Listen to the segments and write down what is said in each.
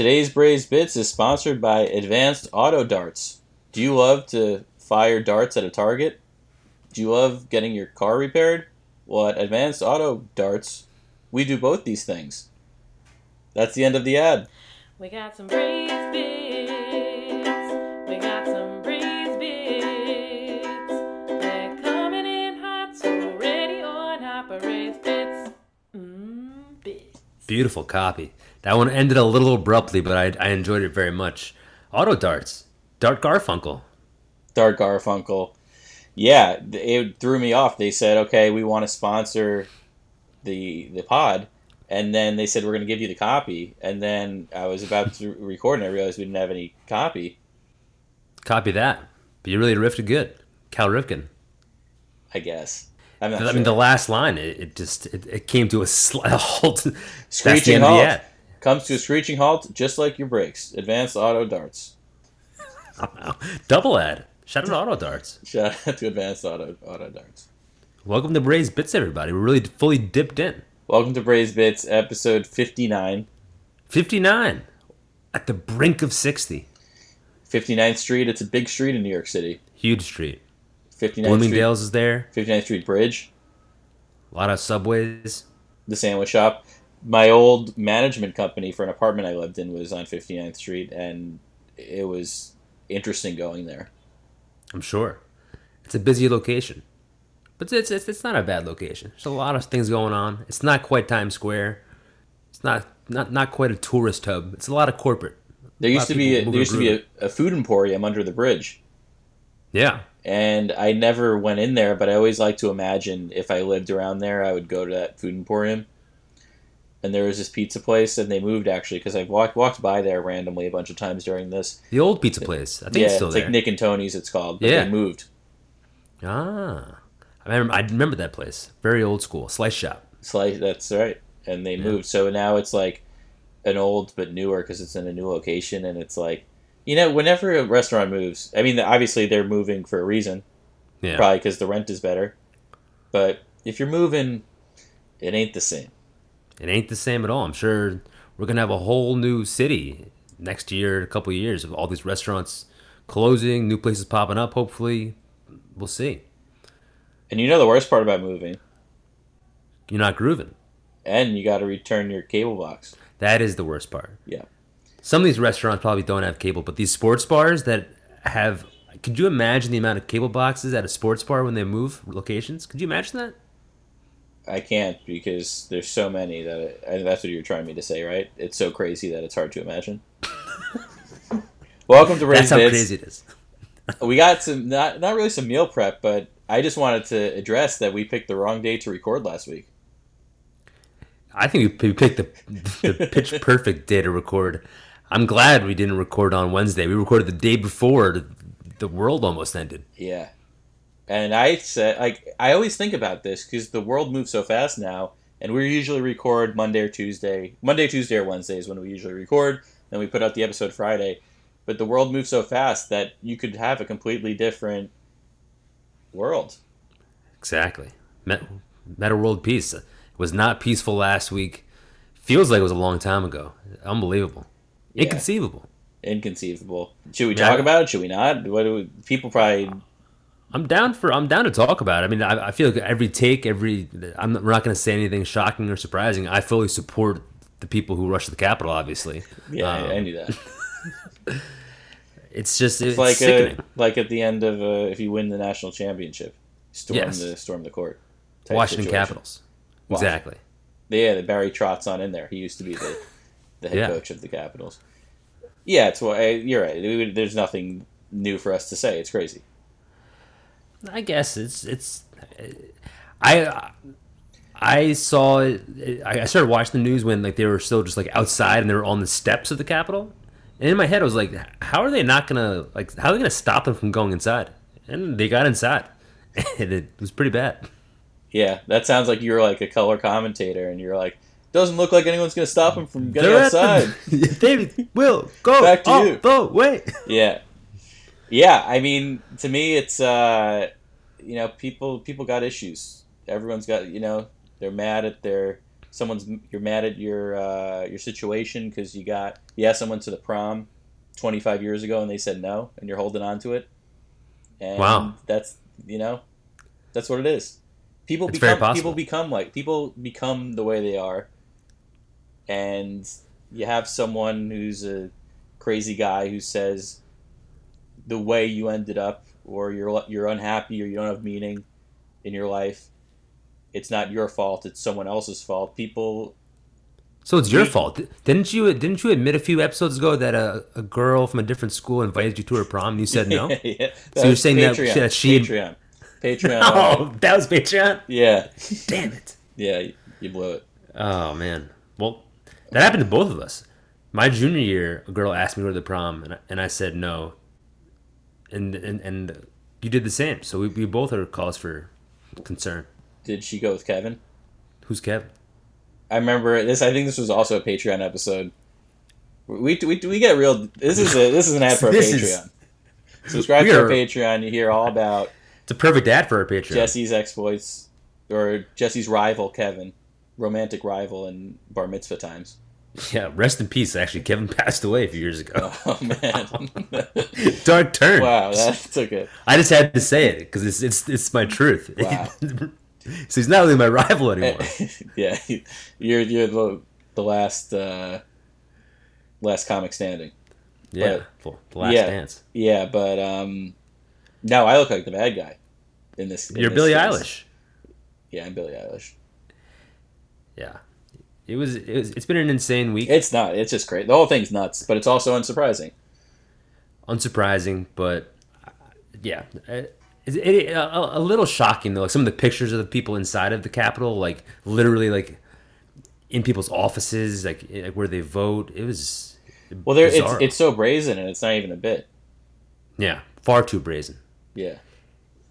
Today's Braves Bits is sponsored by Advanced Auto Darts. Do you love to fire darts at a target? Do you love getting your car repaired? Well, at Advanced Auto Darts, we do both these things. That's the end of the ad. We got some Braves bits. We got some Braves bits. They're coming in hot, so ready or not, but Braves bits. Mmm, bits. Beautiful copy. That one ended a little abruptly, but I, I enjoyed it very much. Auto darts. Dart Garfunkel. Dart Garfunkel. Yeah, it threw me off. They said, "Okay, we want to sponsor the the pod," and then they said, "We're going to give you the copy." And then I was about to record, and I realized we didn't have any copy. Copy that. But you really riffed it good. Cal Ripken. I guess. I sure. mean, the last line, it, it just it, it came to a, sl- a halt. That's the Screeching end of the halt. Comes to a screeching halt, just like your brakes. Advanced Auto Darts. Double ad. Shout out to Auto Darts. Shout out to Advanced Auto Auto Darts. Welcome to Braves Bits, everybody. We're really fully dipped in. Welcome to Braves Bits, episode 59. 59. At the brink of 60. 59th Street. It's a big street in New York City. Huge street. 59th Street, Bloomingdale's is there. 59th Street Bridge, A lot of subways. the sandwich shop. My old management company for an apartment I lived in was on 59th Street, and it was interesting going there. I'm sure. It's a busy location. But it's, it's, it's not a bad location. There's a lot of things going on. It's not quite Times Square. It's not, not, not quite a tourist hub. It's a lot of corporate. There used to be a, there used to be a, a food emporium under the bridge, Yeah. and I never went in there. But I always like to imagine if I lived around there, I would go to that food emporium. And there was this pizza place, and they moved actually because I've walked walked by there randomly a bunch of times during this. The old pizza place. I think yeah, it's still it's there. like Nick and Tony's. It's called. But Yeah. they moved. ah. I remember, I remember that place. Very old school. Slice shop. Slice. That's right. And they Yeah. moved. So now it's like an old but newer because it's in a new location, and it's like, you know, whenever a restaurant moves, I mean, obviously they're moving for a reason, Yeah. probably because the rent is better. But if you're moving, it ain't the same. It ain't the same at all. I'm sure we're gonna have a whole new city next year, a couple of years of all these restaurants closing, new places popping up. Hopefully, we'll see. And you know the worst part about moving, You're not grooving. and you got to return your cable box. That is the worst part. Yeah. Some of these restaurants probably don't have cable, but these sports bars that have. Could you imagine the amount of cable boxes at a sports bar when they move locations? Could you imagine that? I can't because there's so many that it, and that's what you're trying me to say, right? It's so crazy that it's hard to imagine. Welcome to Raised That's how Bits. crazy it is. We got some not not really some meal prep, but I just wanted to address that we picked the wrong day to record last week. I think we picked the, the pitch perfect day to record. I'm glad we didn't record on Wednesday. We recorded the day before the world almost ended. Yeah, and I said like I always think about this because the world moves so fast now, and we usually record Monday or Tuesday, Monday, Tuesday, or Wednesday is when we usually record. Then we put out the episode Friday, but the world moves so fast that you could have a completely different world. Exactly. Met, Meta World Peace. It was not peaceful last week. Feels like it was a long time ago. Unbelievable. Yeah. Inconceivable. Inconceivable. Should we Yeah. talk about it? Should we not? What do we, people probably? I'm down for. I'm down to talk about it. I mean, I, I feel like every take, every. I'm not, we're not going to say anything shocking or surprising. I fully support the people who rush the Capitol. Obviously, Yeah, I- Um, I knew that. it's just it's, It's like a, like at the end of uh, if you win the national championship, storm Yes. the storm the court. Washington situation. Capitals. Washington. Exactly. Yeah, the Barry Trotz on in there. He used to be the the head Yeah. coach of the Capitals. Yeah, it's why you're right. There's nothing new for us to say. It's crazy. I guess it's it's. I I saw it. I started watching the news when like they were still just like outside and they were on the steps of the Capitol, and in my head I was like, how are they not gonna like? How are they gonna stop them from going inside? And they got inside, and it was pretty bad. Yeah, that sounds like you're like a color commentator, and you're like, doesn't look like anyone's gonna stop them from getting They're outside. the- they will go Back to you. the way. yeah yeah i mean to me it's uh you know people people got issues everyone's got you know they're mad at their someone's you're mad at your uh, your situation because you got you asked someone to the prom 25 years ago and they said no and you're holding on to it. And Wow. That's you know, that's what it is. People It's become people become like people become the way they are, and you have someone who's a crazy guy who says the way you ended up or you're you're unhappy or you don't have meaning in your life it's not your fault it's someone else's fault people So it's your fault. Didn't you didn't you admit a few episodes ago that a, a girl from a different school invited you to her prom and you said no? yeah, So you're saying that- Patreon, that she- patreon patreon oh, that was Patreon. yeah Damn it. yeah you blew it Oh man. Well, that happened to both of us. My junior year, a girl asked me to go to the prom, and I, and I said no. And and and you did the same. So we, we both are cause for concern. did she go with kevin Who's Kevin? i remember this i think this was also a patreon episode we we, we get real this is a this is an ad for a This is- patreon subscribe to our patreon you hear all about It's a perfect ad for our Patreon. Jesse's exploits, or Jesse's rival Kevin, romantic rival in bar mitzvah times. Yeah. Rest in peace. Actually, Kevin passed away a few years ago. Oh man! Dark turn. wow, that took it. I just had to say it because it's it's it's my truth. Wow. so he's not really my rival anymore. yeah, you're you're the the last uh, last comic standing. Yeah. The the last yeah. dance. Yeah, but um, no, I look like the bad guy in this. in You're this Billie case. Eilish. Yeah, I'm Billie Eilish. Yeah. It was, it was. It's been an insane week. It's not. It's just great. The whole thing's nuts, but it's also unsurprising. unsurprising, but uh, yeah, uh, it, it, it- a, a little shocking though. Like some of the pictures of the people inside of the Capitol, like literally like in people's offices, like, eh, like where they vote. It was Well, there it's it's so brazen, and it's not even a bit. yeah, far too brazen. Yeah.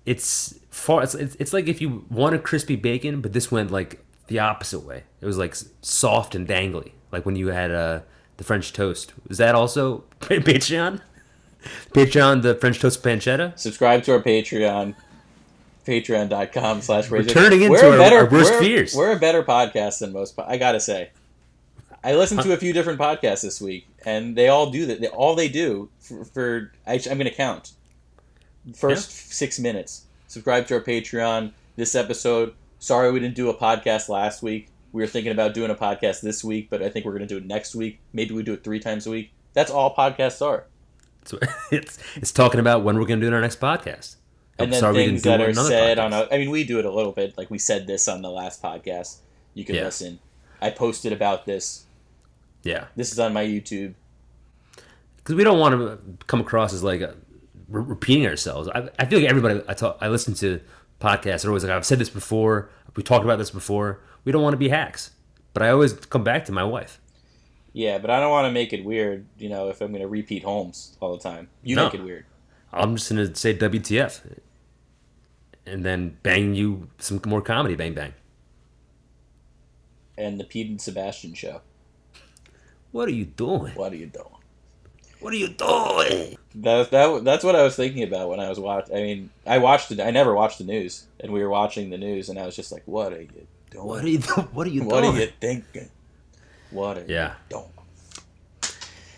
It's far. It's, it's it's like if you want a crispy bacon, but this went like the opposite way. It was like soft and dangly, like when you had uh, the French toast. Was that also Patreon? Patreon, the French toast pancetta. subscribe to our Patreon, patreon.com slash We're turning into our- our worst we're, fears. We're a better podcast than most, po- I gotta say. I listened to a few different podcasts this week, and they all do that. They, all they do for, for I, I'm going to count. First six minutes. Subscribe to our Patreon. This episode. Sorry we didn't do a podcast last week. We were thinking about doing a podcast this week, but I think we're going to do it next week. Maybe we do it three times a week. That's all podcasts are. So it's it's talking about when we're going to do our next podcast. I'm then sorry we things that are said podcast. on a, I mean we do it a little bit like we said this on the last podcast you can Yeah. listen I posted about this yeah, this is on my YouTube because we don't want to come across as like uh re- repeating ourselves. I, I feel like everybody I talk I listen to podcasts are always like I've said this before. We talked about this before. We don't want to be hacks, but I always come back to my wife. yeah but I don't want to make it weird you know if I'm going to repeat Holmes all the time you No. make it weird I'm just gonna say WTF, and then bang you some more comedy. Bang bang. and the Pete and Sebastian show What are you doing? what are you doing What are you doing? that, that that's what I was thinking about when I was watching I mean I watched it I never watched the news and we were watching the news and I was just like what are you doing What are you? do- What are you what doing? are you thinking what are Yeah. you doing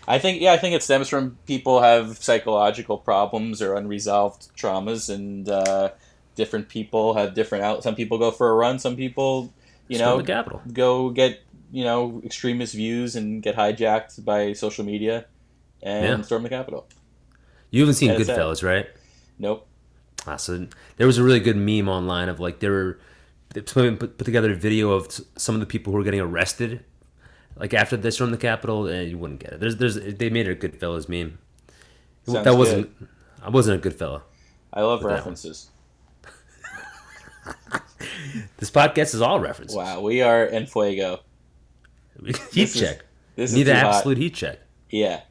I think yeah, I think it stems from people have psychological problems or unresolved traumas, and uh, different people have different out. Some people go for a run. Some people, you Storm know, the Capitol. go get you know extremist views and get hijacked by social media and Yeah. storm the Capitol. You haven't seen it's. Goodfellas, right? Nope. Ah, so there was a really good meme online of like there were someone put, put together a video of some of the people who were getting arrested, like after they stormed the Capitol, and you wouldn't get it. There's, there's, they made it a Goodfellas meme. Sounds that wasn't. I wasn't a good fella. I love With that one. references. This podcast is all references. Wow, we are en fuego. heat This is- check. This Need is an too hot. absolute heat check. Yeah,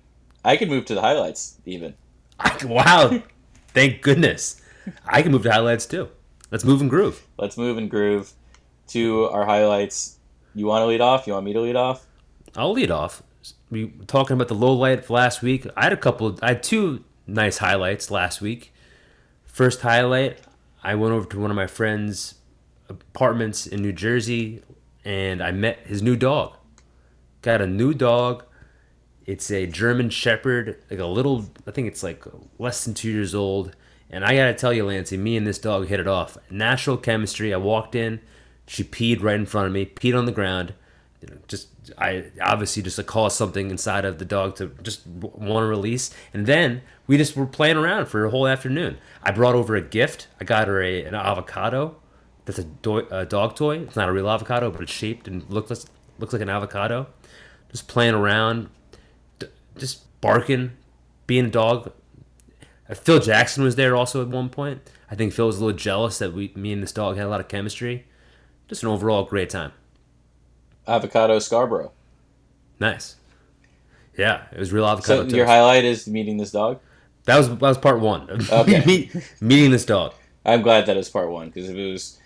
I can move to the highlights even. wow. Thank goodness. I can move to highlights too. Let's move and groove. Let's move and groove to our highlights. You want to lead off? You want me to lead off? I'll lead off. We were talking about the low light last week. I had a couple. I had two nice highlights last week. First highlight, I went over to one of my friends' apartments in New Jersey and I met his new dog. Got a new dog. It's a German Shepherd, like a little. I think it's like less than two years old. And I gotta tell you, Lancey, me and this dog hit it off. Natural chemistry. I walked in, she peed right in front of me, peed on the ground. You know, just I obviously just like caused something inside of the dog to just want to release, and then we just were playing around for a whole afternoon. I brought over a gift. I got her a, an avocado. That's a, do- a dog toy. It's not a real avocado, but it's shaped and looks looks like an avocado. Just playing around, just barking, being a dog. Uh, Phil Jackson was there also at one point. I think Phil was a little jealous that we, me and this dog had a lot of chemistry. Just an overall great time. Avocado Scarborough. Nice. Yeah, it was real avocado. So avocado. your highlight is meeting this dog. that was that was part one. Okay. Meeting this dog. I'm glad that is part one because if it was,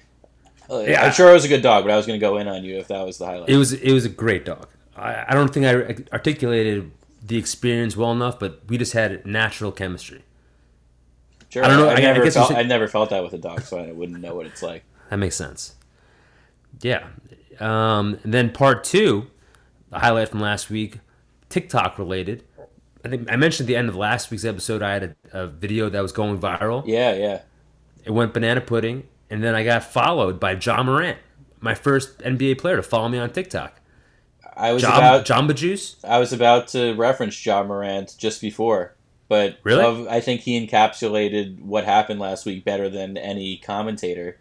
Yeah. I'm sure it was a good dog, but I was going to go in on you if that was the highlight. It was it was a great dog. I, I don't think I articulated the experience well enough, but we just had natural chemistry. sure, I don't know, I, I- I never guess felt. should- I never felt that with a dog, so I wouldn't know what it's like. That makes sense. Yeah. Um, and then part two, the highlight from last week, TikTok related. I think I mentioned at the end of last week's episode. I had a, a video that was going viral. Yeah, yeah. It went banana pudding, and then I got followed by Ja Morant, my first NBA player to follow me on TikTok. I was about. Jamba Juice. I was about to reference Ja Morant just before, but Really? of- I think he encapsulated what happened last week better than any commentator.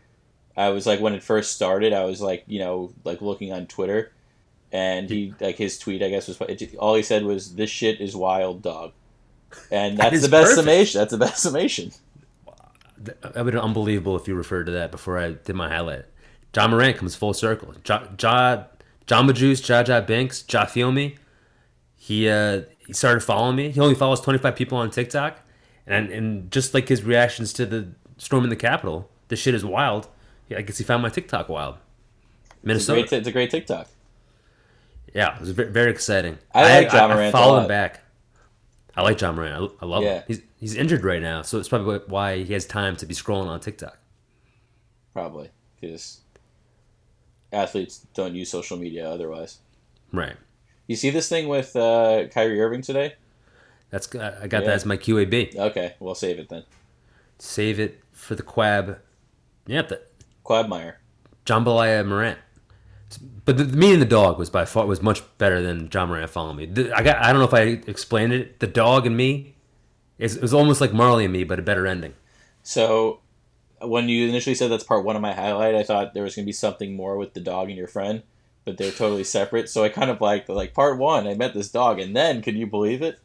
I was like when it first started, I was like you know like looking on Twitter, and he like his tweet I guess was all he said was this shit is wild dog, and that's is the best perfect. summation. That's the best summation. That would be unbelievable if you referred to that before I did my highlight. Ja Morant comes full circle. Ja, ja, Jamba Juice, Ja Banks, Ja Feel Me. He uh, he started following me. He only follows 25 people on TikTok, and and just like his reactions to the storm in the Capitol, this shit is wild. I guess he found my TikTok wild. It's a Minnesota. great, it's a great TikTok. yeah, it was very, very exciting. I like Ja I, Morant a followed lot. him back. I like Ja Morant. I, I love Yeah. him. He's he's injured right now, so it's probably why he has time to be scrolling on TikTok. Probably because athletes don't use social media otherwise. Right. You see this thing with uh, Kyrie Irving today? That's I got Yeah. that as my QAB. Okay, we'll save it then. Save it for the Quab. Yep, the Quagmire. Jambalaya Morant. But the, the meeting the dog was by far was much better than Ja Morant following me. The, I got I don't know if I explained it. The dog and me, is it was almost like Marley and me, but a better ending. So when you initially said that's part one of my highlight, I thought there was gonna be something more with the dog and your friend, but they're totally separate. So I kind of like like part one. I met this dog, and then can you believe it?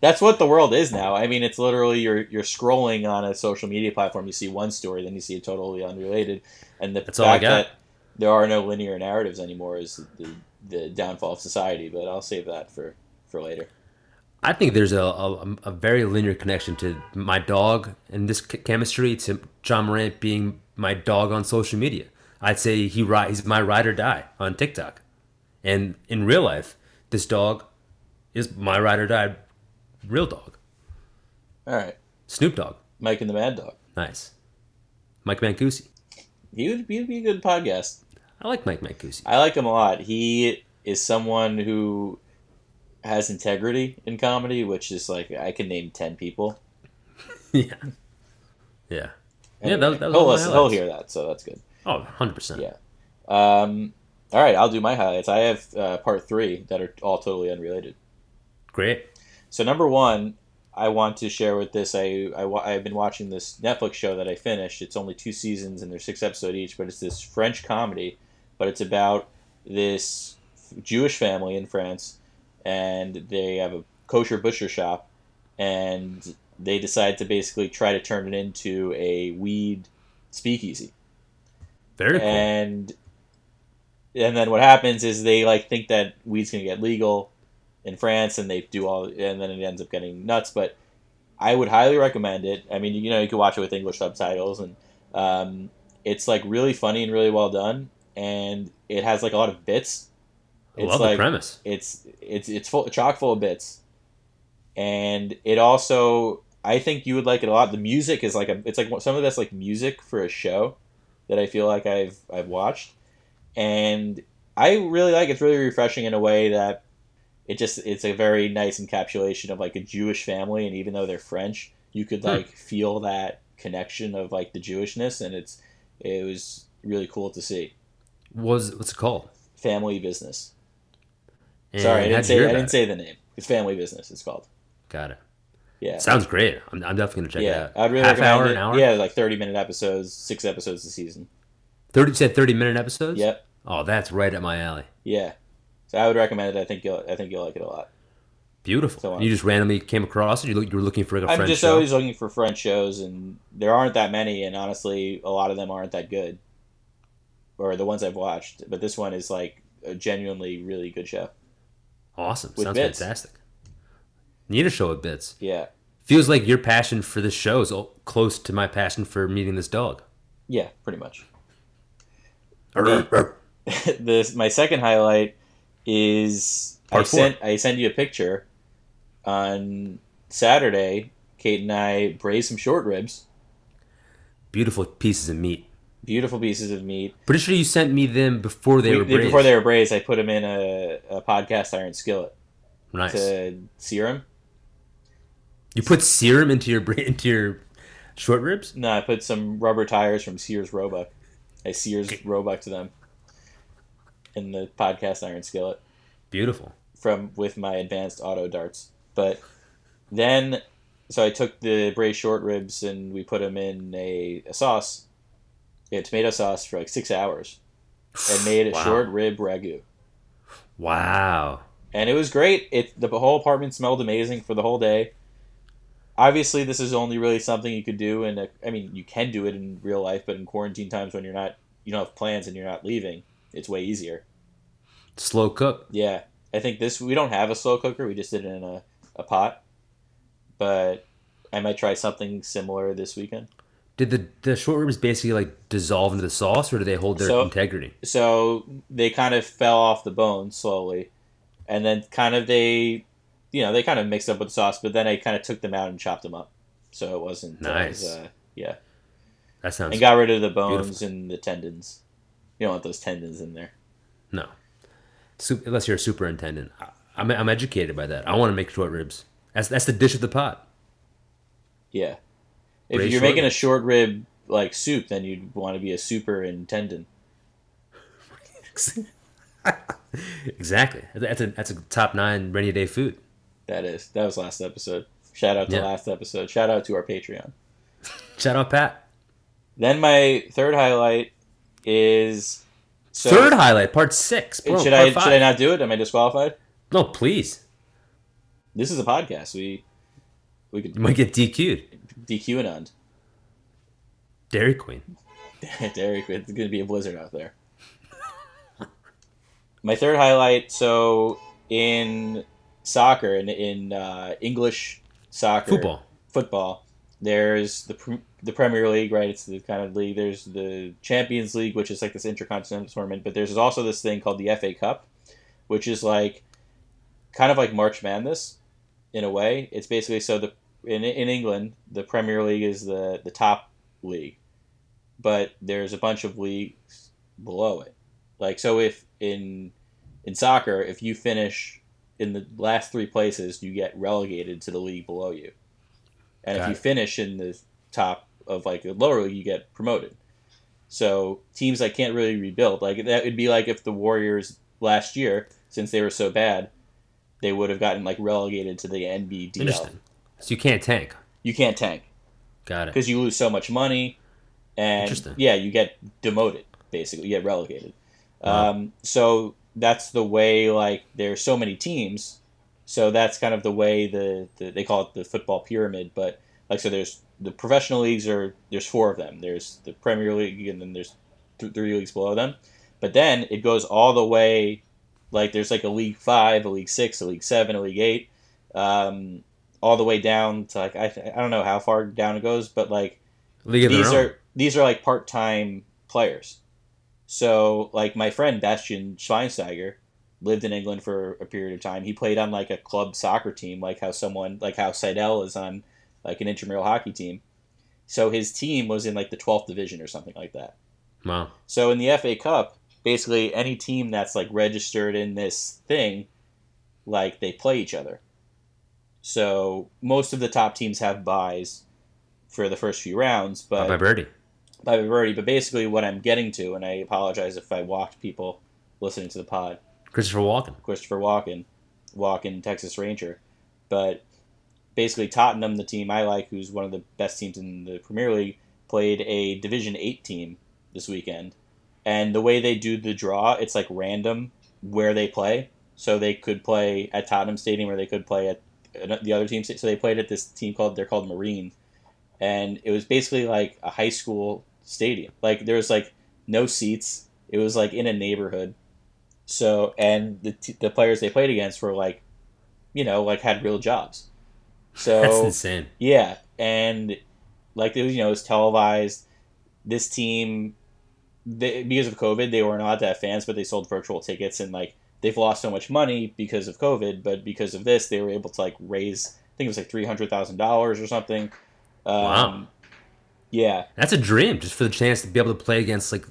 That's what the world is now. I mean, it's literally you're you're scrolling on a social media platform. You see one story, then you see a totally unrelated, and the That's fact that there are no linear narratives anymore is the, the downfall of society. But I'll save that for for later. I think there's a, a, a very linear connection to my dog and this chemistry to Ja Morant being my dog on social media. I'd say he he's my ride or die on TikTok, and in real life, this dog is my ride or die real dog. All right, Snoop Dogg, Mike and the Mad Dog. nice. Mike Mancusi, He would, he would be a good podcast. I like Mike Mancusi. I like him a lot. He is someone who has integrity in comedy, which is like I can name ten people. yeah, yeah, yeah. That, was- that was he'll, listen, he'll hear that, so that's good. Oh, 100 percent. Yeah. Um, all right, I'll do my highlights. I have uh, part three that are all totally unrelated. Great. So number one, I want to share with this. I, I I've been watching this Netflix show that I finished. It's only two seasons and they're six episodes each, but it's this French comedy. But it's about this Jewish family in France, and they have a kosher butcher shop, and they decide to basically try to turn it into a weed speakeasy Very cool. and and then what happens is they like think that weed's gonna get legal in France, and they do all, and then it ends up getting nuts. But I would highly recommend it. I mean, you know, you can watch it with English subtitles, and um, it's like really funny and really well done, and it has like a lot of bits. I love the premise. It's it's it's full chock full of bits, and it also I think you would like it a lot. The music is like a it's like some of the best like music for a show that I feel like I've I've watched, and I really like it's really refreshing in a way that it just it's a very nice encapsulation of like a Jewish family, and even though they're French, you could Hmm. like feel that connection of like the Jewishness, and it's it was really cool to see. Was what's it called? Family business. And Sorry, I didn't say I didn't say the name. It's family business. It's called. Got it. Yeah. Sounds great. I'm, I'm definitely gonna check it out. I'd really Half hour, it. an hour. Yeah, like thirty minute episodes, six episodes a season. Thirty. You said thirty minute episodes. Yep, Oh, that's right up my alley. yeah. So I would recommend it. I think you'll I think you'll like it a lot. Beautiful. So, uh, you just randomly came across it. You look, you were looking for like a I'm French just show. always looking for French shows, and there aren't that many, and honestly, a lot of them aren't that good, or the ones I've watched. But this one is like a genuinely really good show. Awesome. Sounds bits. fantastic. Need a show with bits. Yeah, Feels like your passion for this show is close to my passion for meeting this dog. yeah, pretty much. this my second highlight is I Part four. sent I sent you a picture on Saturday. Kate and I braised some short ribs, Beautiful pieces of meat. Beautiful pieces of meat. Pretty sure you sent me them before they We- were braised. before they were braised, I put them in a, a podcast iron skillet nice. to sear them. You put serum into your bra- into your short ribs. No, I put some rubber tires from Sears Roebuck. I Sears Roebuck to them in the podcast iron skillet Beautiful. from with my advanced auto darts. But then, so I took the braised short ribs and we put them in a, a sauce, a tomato sauce for like six hours, and made a Wow. short rib ragu. Wow. and it was great. It the whole apartment smelled amazing for the whole day. Obviously, this is only really something you could do, and I mean, you can do it in real life, but in quarantine times when you're not, you don't have plans and you're not leaving, it's way easier. Slow cook. Yeah, I think this we don't have a slow cooker. We just did it in a, a pot, but I might try something similar this weekend. Did the the short ribs basically like dissolve into the sauce, or do they hold their So- integrity? So they kind of fell off the bone slowly, and then kind of they, you know, they kind of mixed up with the sauce, but then I kind of took them out and chopped them up, so it wasn't Nice. As, uh, yeah, That sounds and got rid of the bones beautiful. and the tendons. You don't want those tendons in there. no. Sup- Unless you're a superintendent, I- I'm I'm educated by that. I want to make short ribs. That's that's the dish of the pot. Yeah, if you're making a short rib like soup, then you'd want to be a super in tendon. exactly. That's a that's a top nine rainy day food. That is that was last episode. Shout out to Yeah. last episode. Shout out to our Patreon. Shout out Pat. Then my third highlight is so Third highlight, part six. Bro, should part I five. should I not do it? Am I disqualified? No, please. This is a podcast. We we could You might get DQ'd. DQ and on. Dairy Queen. It's going to be a blizzard out there. My third highlight. So in soccer, in in uh, English soccer, Football. football, there's the the Premier League, right? It's the kind of league. There's the Champions League, which is like this intercontinental tournament, but there's also this thing called the FA Cup, which is like kind of like March Madness in a way. It's basically so the in in England, the Premier League is the the top league, but there's a bunch of leagues below it. Like so, if in in soccer, if you finish in the last three places, you get relegated to the league below you, and Got if you finish in the top of like the lower league, you get promoted. So teams that can't really rebuild, like that would be like if the Warriors last year, since they were so bad, they would have gotten like relegated to the NBDL. Interesting. So you can't tank. You can't tank Got it. because you lose so much money, and Interesting. yeah, you get demoted basically. You get relegated. Wow. Um, so that's the way. Like there's so many teams, so that's kind of the way the, the they call it the football pyramid. But like so, there's the professional leagues are there's four of them. There's the Premier League, and then there's th- three leagues below them. But then it goes all the way. Like there's like a league five, a league six, a league seven, a league eight. Um, all the way down to like I, I don't know how far down it goes, but like these their own. are these are like part time players. So like my friend Bastian Schweinsteiger lived in England for a period of time. He played on like a club soccer team, like how someone like how Seidel is on like an intramural hockey team. So his team was in like the twelfth division or something like that. Wow. So in the FA Cup, basically any team that's like registered in this thing, like they play each other. So most of the top teams have buys for the first few rounds, but by birdie. by Birdie. But basically, what I'm getting to, and I apologize if I walked people listening to the pod, Christopher Walken. Christopher Walken, Walken, Texas Ranger. But basically, Tottenham, the team I like, who's one of the best teams in the Premier League, played a Division 8 team this weekend. And the way they do the draw, it's like random where they play. So they could play at Tottenham Stadium or they could play at the other team. So they played at this team called, they're called Marine. And it was basically like a high school stadium. Like there was like no seats. It was like in a neighborhood. So and the t- the players they played against were like, you know, like had real jobs. So That's insane. yeah, and like it was, you know, it was televised. This team, they, because of COVID, they weren't allowed to have fans, but they sold virtual tickets, and like they've lost so much money because of COVID, but because of this, they were able to like raise. I think it was like three hundred thousand dollars or something. Um, Wow. Yeah, That's a dream, just for the chance to be able to play against like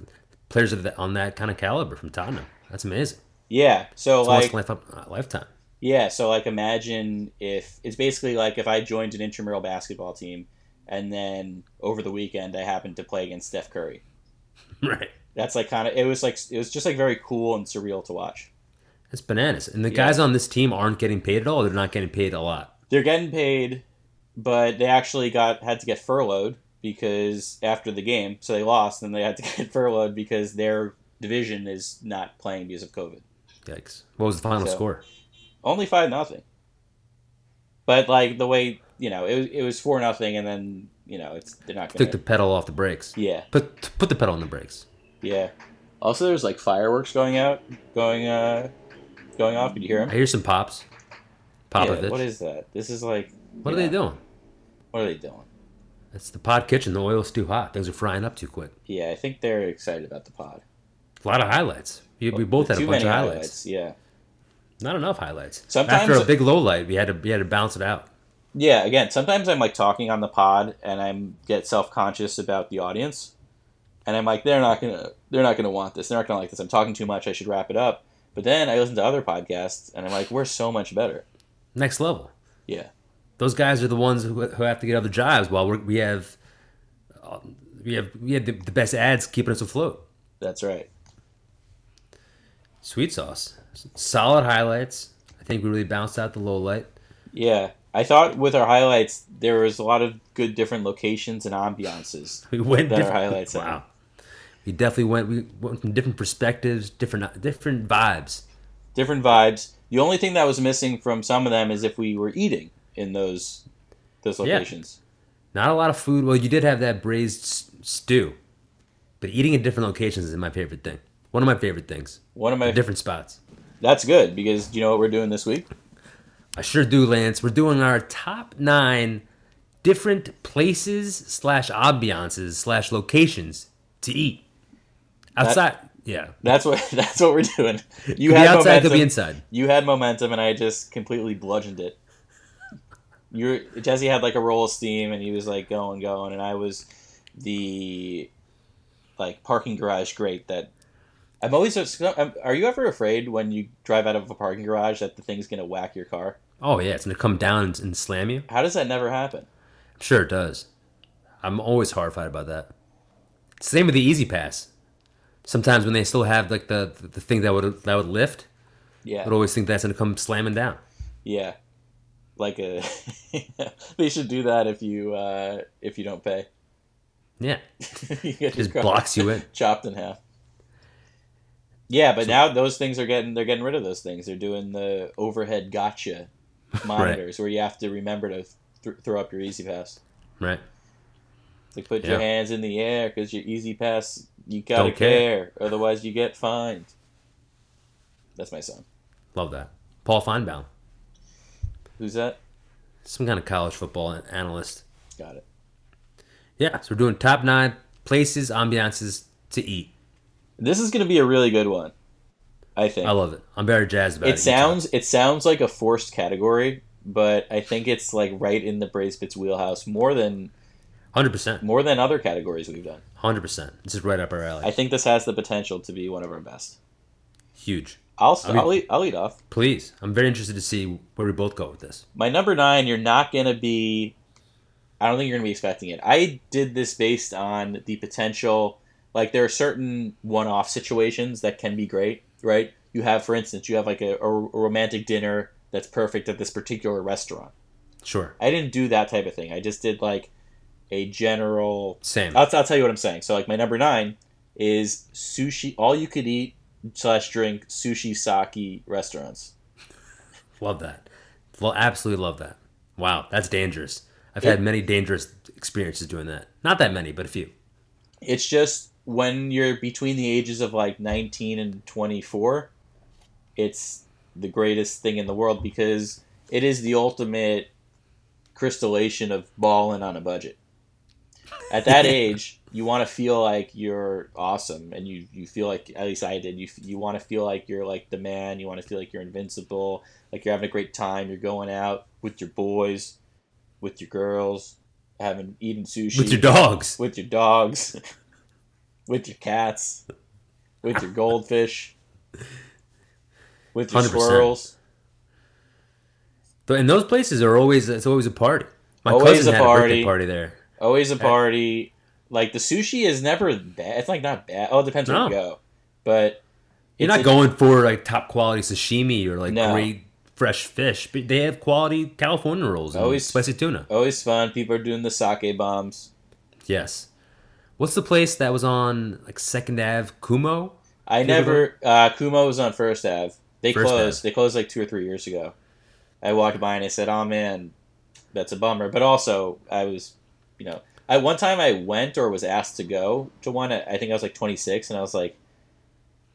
players of that on that kind of caliber from Tottenham. That's amazing. yeah. So It's like, once in a life- uh, lifetime. Yeah, so like imagine if it's basically like if I joined an intramural basketball team and then over the weekend I happened to play against Steph Curry. Right. That's like kind of it was like it was just like very cool and surreal to watch. That's bananas. And the Yeah. guys on this team aren't getting paid at all. They're not getting paid a lot. They're getting paid, but they actually got had to get furloughed because after the game, so they lost and they had to get furloughed because their division is not playing because of COVID. Yikes. What was the final So- score? Only five nothing. But like the way you know it was it was four nothing and then you know it's they're not Took gonna the pedal off the brakes. yeah Put put the pedal on the brakes. Yeah. Also, there's like fireworks going out, going uh, going off. Could you hear I hear some pops. Popovich. Yeah, what is that? This is like. what are they doing? What are they doing? It's the pod kitchen. The oil's too hot. Things are frying up too quick. Yeah, I think they're excited about the pod. A lot of highlights. We, we both had a bunch of highlights. Yeah. Not enough highlights. Sometimes- after a big low light, we had to we had to bounce it out. Yeah. Again, sometimes I'm like talking on the pod and I'm get self conscious about the audience, and I'm like, they're not gonna, they're not gonna want this. They're not gonna like this. I'm talking too much. I should wrap it up. But then I listen to other podcasts and I'm like, we're so much better. Next level. Yeah. Those guys are the ones who, who have to get other jobs while we're, we have uh, we have we have the, the best ads keeping us afloat. That's right. Sweet sauce, solid highlights. I think we really bounced out the low light. Yeah. I thought with our highlights there was a lot of good different locations and ambiances. We went That different- highlights in We definitely went. We went from different perspectives, different uh, different vibes. different vibes. The only thing that was missing from some of them is if we were eating in those those locations. Yeah. Not a lot of food. Well, you did have that braised s- stew, but eating at different locations is my favorite thing. One of my favorite things. One of my Different spots. that's good because do you know what we're doing this week? I sure do, Lance. We're doing our top nine different places slash ambiances slash locations to eat outside. yeah, That's what that's what we're doing. You could had outside, momentum. could be inside. You had momentum, and I just completely bludgeoned it. You Jesse had like a roll of steam, and he was like going, going, and I was the like parking garage great that. I'm always. Um, are you ever afraid when you drive out of a parking garage that the thing's gonna whack your car? Oh yeah, it's gonna come down and, and slam you. How does that never happen? I'm sure it does. I'm always horrified about that. Same with the Easy Pass. Sometimes when they still have like the the thing that would that would lift, Yeah. I'd always think that's gonna come slamming down. Yeah, like a. they should do that if you uh, if you don't pay. Yeah, you just blocks you in. chopped in half. Yeah, but now those things are getting they're getting rid of those things. They're doing the overhead gotcha monitors where you have to remember to th- throw up your Easy Pass. Right. Like put Yeah. your hands in the air because your Easy Pass you gotta care. care, otherwise you get fined. That's my son. Love that. Paul Finebaum, Who's that? some kind of college football analyst. Got it. Yeah, so we're doing top nine places, ambiances to eat. This is gonna be a really good one. I think. I love it. I'm very jazzed about it. it sounds it sounds like a forced category, but I think it's like right in the Braves Bits wheelhouse more than Hundred percent, more than other categories we've done. hundred percent. This is right up our alley. I think this has the potential to be one of our best. Huge. I'll mean- I'll, lead, I'll lead off. Please, I'm very interested to see where we both go with this. My number nine, you're not gonna be. I don't think you're gonna be expecting it. I did this based on the potential. Like there are certain one-off situations that can be great, right? You have, for instance, you have like a, a romantic dinner that's perfect at this particular restaurant. Sure. I didn't do that type of thing. I just did like a general. Same. I'll, I'll tell you what I'm saying. So like my number nine is sushi, all you could eat slash drink sushi sake restaurants. Love that. Well, absolutely love that. Wow, that's dangerous. I've It- had many dangerous experiences doing that. Not that many, but a few. It's just when you're between the ages of like 19 and 24, it's the greatest thing in the world because it is the ultimate crystallization of balling on a budget. At that age, you want to feel like you're awesome, and you, you feel like at least I did. You you want to feel like you're like the man. You want to feel like you're invincible, like you're having a great time. You're going out with your boys, with your girls, having eating sushi With your dogs. with your dogs, with your cats, with your goldfish, with your 100%. squirrels. But in those places are always it's always a party. My Always cousin a had a birthday party. party there. Always a party. Like the sushi is never bad. It's like not bad. Oh, it depends where you go. But You're not a- going for like top quality sashimi or like No. great fresh fish. But they have quality California rolls and Always- spicy tuna. always fun. People are doing the sake bombs. Yes. What's the place that was on like Second Ave Kumo? I Did never. Uh, Kumo was on First Ave. They First closed. Ave. They closed like two or three years ago. I walked by and I said, "Oh man, that's a bummer." But also, I was, you know, I one time I went or was asked to go to one. I think I was like 26, and I was like,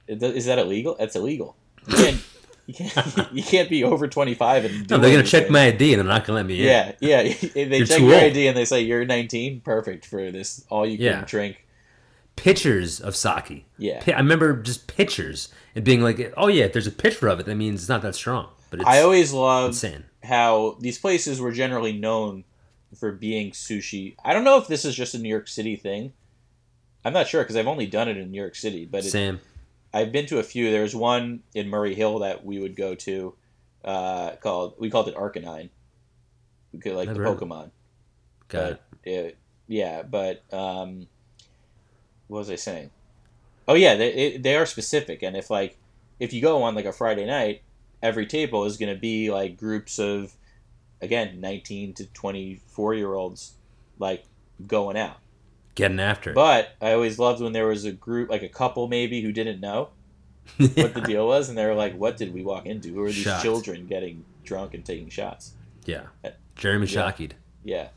"Is that- illegal? That's illegal. You can't. You can't. You can't be over 25 and No, they're gonna check my ID and they're not gonna let me in. Yeah, yeah. They You're check your old. ID and they say you're 19. Perfect for this. All you can Yeah. drink. Pictures of sake. Yeah. I remember just pictures and being like, "Oh yeah, if there's a picture of it, that means it's not that strong." But it's I always loved insane. how these places were generally known for being sushi. I don't know if this is just a New York City thing. I'm not sure because I've only done it in New York City, but it, Same. I've been to a few. There's one in Murray Hill that we would go to, uh, called we called it Arcanine, we could like Never the Pokemon. Got it. it, yeah, but um, what was I saying? Oh yeah, they it, they are specific, and if like if you go on like a Friday night, every table is going to be like groups of again 19 to 24 year olds like going out. Getting after it. But I always loved when there was a group like a couple maybe who didn't know what the deal was, and they were like, "What did we walk into? Who are these Shocked. children getting drunk and taking shots?" yeah. Uh, Jeremy Yeah. Shockeyed. Yeah.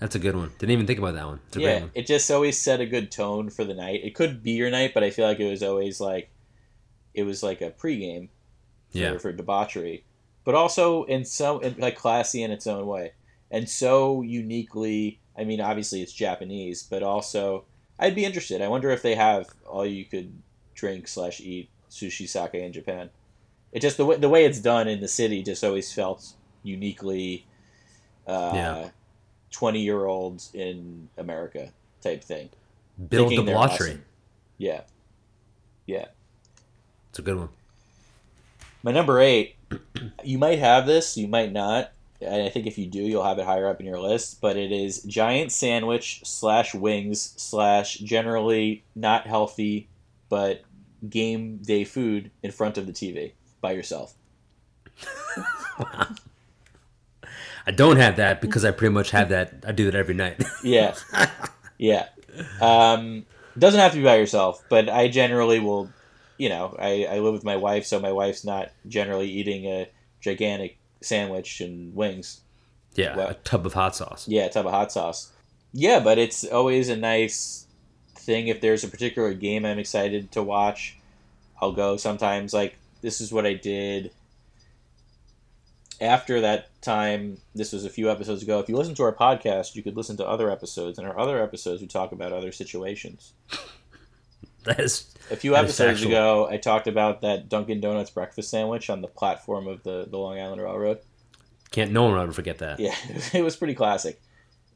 That's a good one. Didn't even think about that one. It's a great yeah, one. it just always set a good tone for the night. It could be your night, but I feel like it was always like it was like a pregame for, Yeah. for debauchery, but also in some in, like classy in its own way, and so uniquely. I mean, obviously it's Japanese, but also I'd be interested. I wonder if they have all you could drink slash eat sushi sake in Japan. It just the way the way it's done in the city just always felt uniquely. Uh, Yeah. 20 year olds in America type thing. Build the awesome. Yeah. Yeah. It's a good one. My number eight, you might have this, you might not. And I think if you do, you'll have it higher up in your list. But it is giant sandwich slash wings slash generally not healthy, but game day food in front of the TV by yourself. I don't have that because I pretty much have that. I do that every night. Yeah. yeah. Um, doesn't have to be by yourself, but I generally will, you know, I, I live with my wife, so my wife's not generally eating a gigantic sandwich and wings. yeah, Well- a tub of hot sauce. Yeah, a tub of hot sauce. Yeah, but it's always a nice thing if there's a particular game I'm excited to watch. I'll go sometimes. Like this is what I did after that time. This was a few episodes ago. If you listen to our podcast, you could listen to other episodes. And our other episodes, we talk about other situations. That is A few episodes ago, I talked about that Dunkin' Donuts breakfast sandwich on the platform of the, the Long Island Railroad. can't no one will ever forget that. Yeah, it was pretty classic.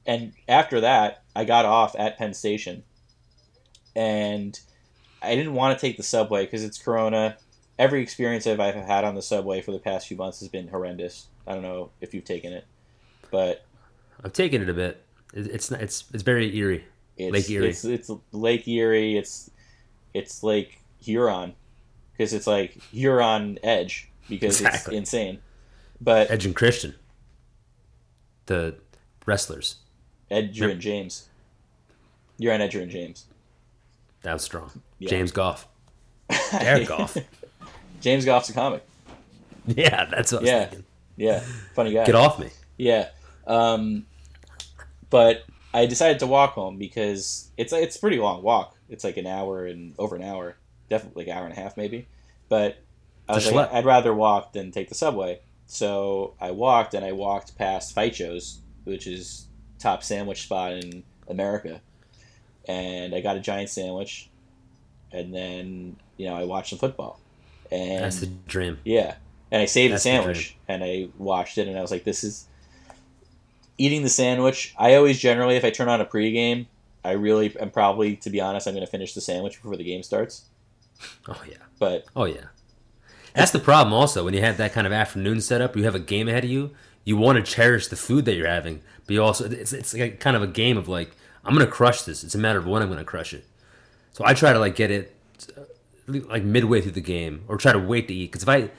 and after that, I got off at Penn Station, and I didn't want to take the subway because it's Corona. Every experience I've I've had on the subway for the past few months has been horrendous. I don't know if you've taken it, but I've taken it a bit. It's it's it's very eerie. it's Lake Erie. It's, it's Lake Erie. It's it's Lake Huron because it's like Huron Edge because Exactly. it's insane. But Edge and Christian, the wrestlers. Edgerrin James, you're on Edgerrin James. That was strong. Yeah. James Goff. Jared Goff. James Goff's a comic. Yeah, that's what I was Yeah. thinking. Yeah, funny guy. Get off me. Yeah, um, but I decided to walk home because it's it's a pretty long walk. It's like an hour and over an hour, definitely like an hour and a half maybe. But I was like. I'd rather walk than take the subway. So I walked and I walked past Joe's, which is top sandwich spot in America, and I got a giant sandwich, and then you know I watched some football, and That's the dream. yeah, and I saved That's the the sandwich and I watched it, and I was like, "This is eating the sandwich." I always generally, if I turn on a pregame, I really am probably, to be honest, I'm going to finish the sandwich before the game starts. Oh yeah. But Oh yeah. That's the problem. Also, when you have that kind of afternoon setup, you have a game ahead of you. You want to cherish the food that you're having, but you also it's it's like kind of a game of like I'm gonna crush this. It's a matter of when I'm gonna crush it. So I try to like get it uh, like midway through the game, or try to wait to eat. Because if I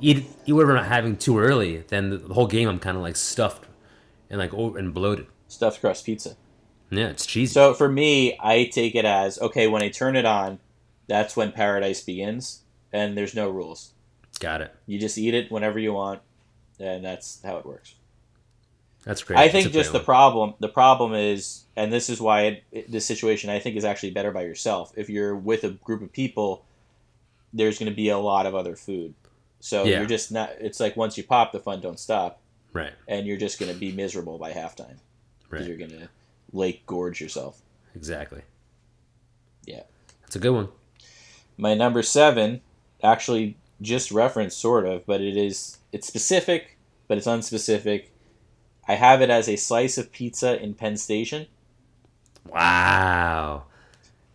eat eat whatever I'm having too early, then the, the whole game I'm kind of like stuffed and like over and bloated. stuffed crust pizza. Yeah, it's cheesy. So for me, I take it as okay when I turn it on, that's when paradise begins, and there's no rules. Got it. You just eat it whenever you want, and that's how it works. That's great. I think just the one. problem the problem is, and this is why it, it- this situation I think is actually better by yourself. If you're with a group of people, there's going to be a lot of other food, so Yeah. you're just not. It's like once you pop, the fun don't stop, right. and you're just going to be miserable by halftime because Right. you're going to lake gorge yourself. Exactly. Yeah. That's a good one. My number seven, actually just referenced sort of, but it is it's specific, but it's unspecific. I have it as a slice of pizza in Penn Station. Wow.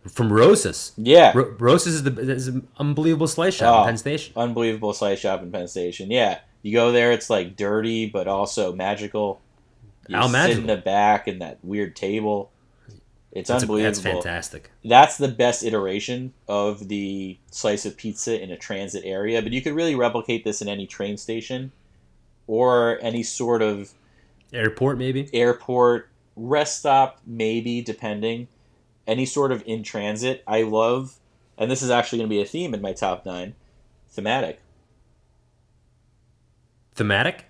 From Rosas. Yeah, Ro- Rosas is, the, is an unbelievable slice shop Oh. in Penn Station. unbelievable slice shop in Penn Station. Yeah, you go there, it's like dirty but also magical. You How magical. in the back in that weird table. It's That's, a- unbelievable. that's fantastic. That's the best iteration of the slice of pizza in a transit area. But you could really replicate this in any train station or any sort of Airport, maybe? airport rest stop, maybe depending. Any sort of in transit. I love, and this is actually going to be a theme in my top nine. Thematic. Thematic?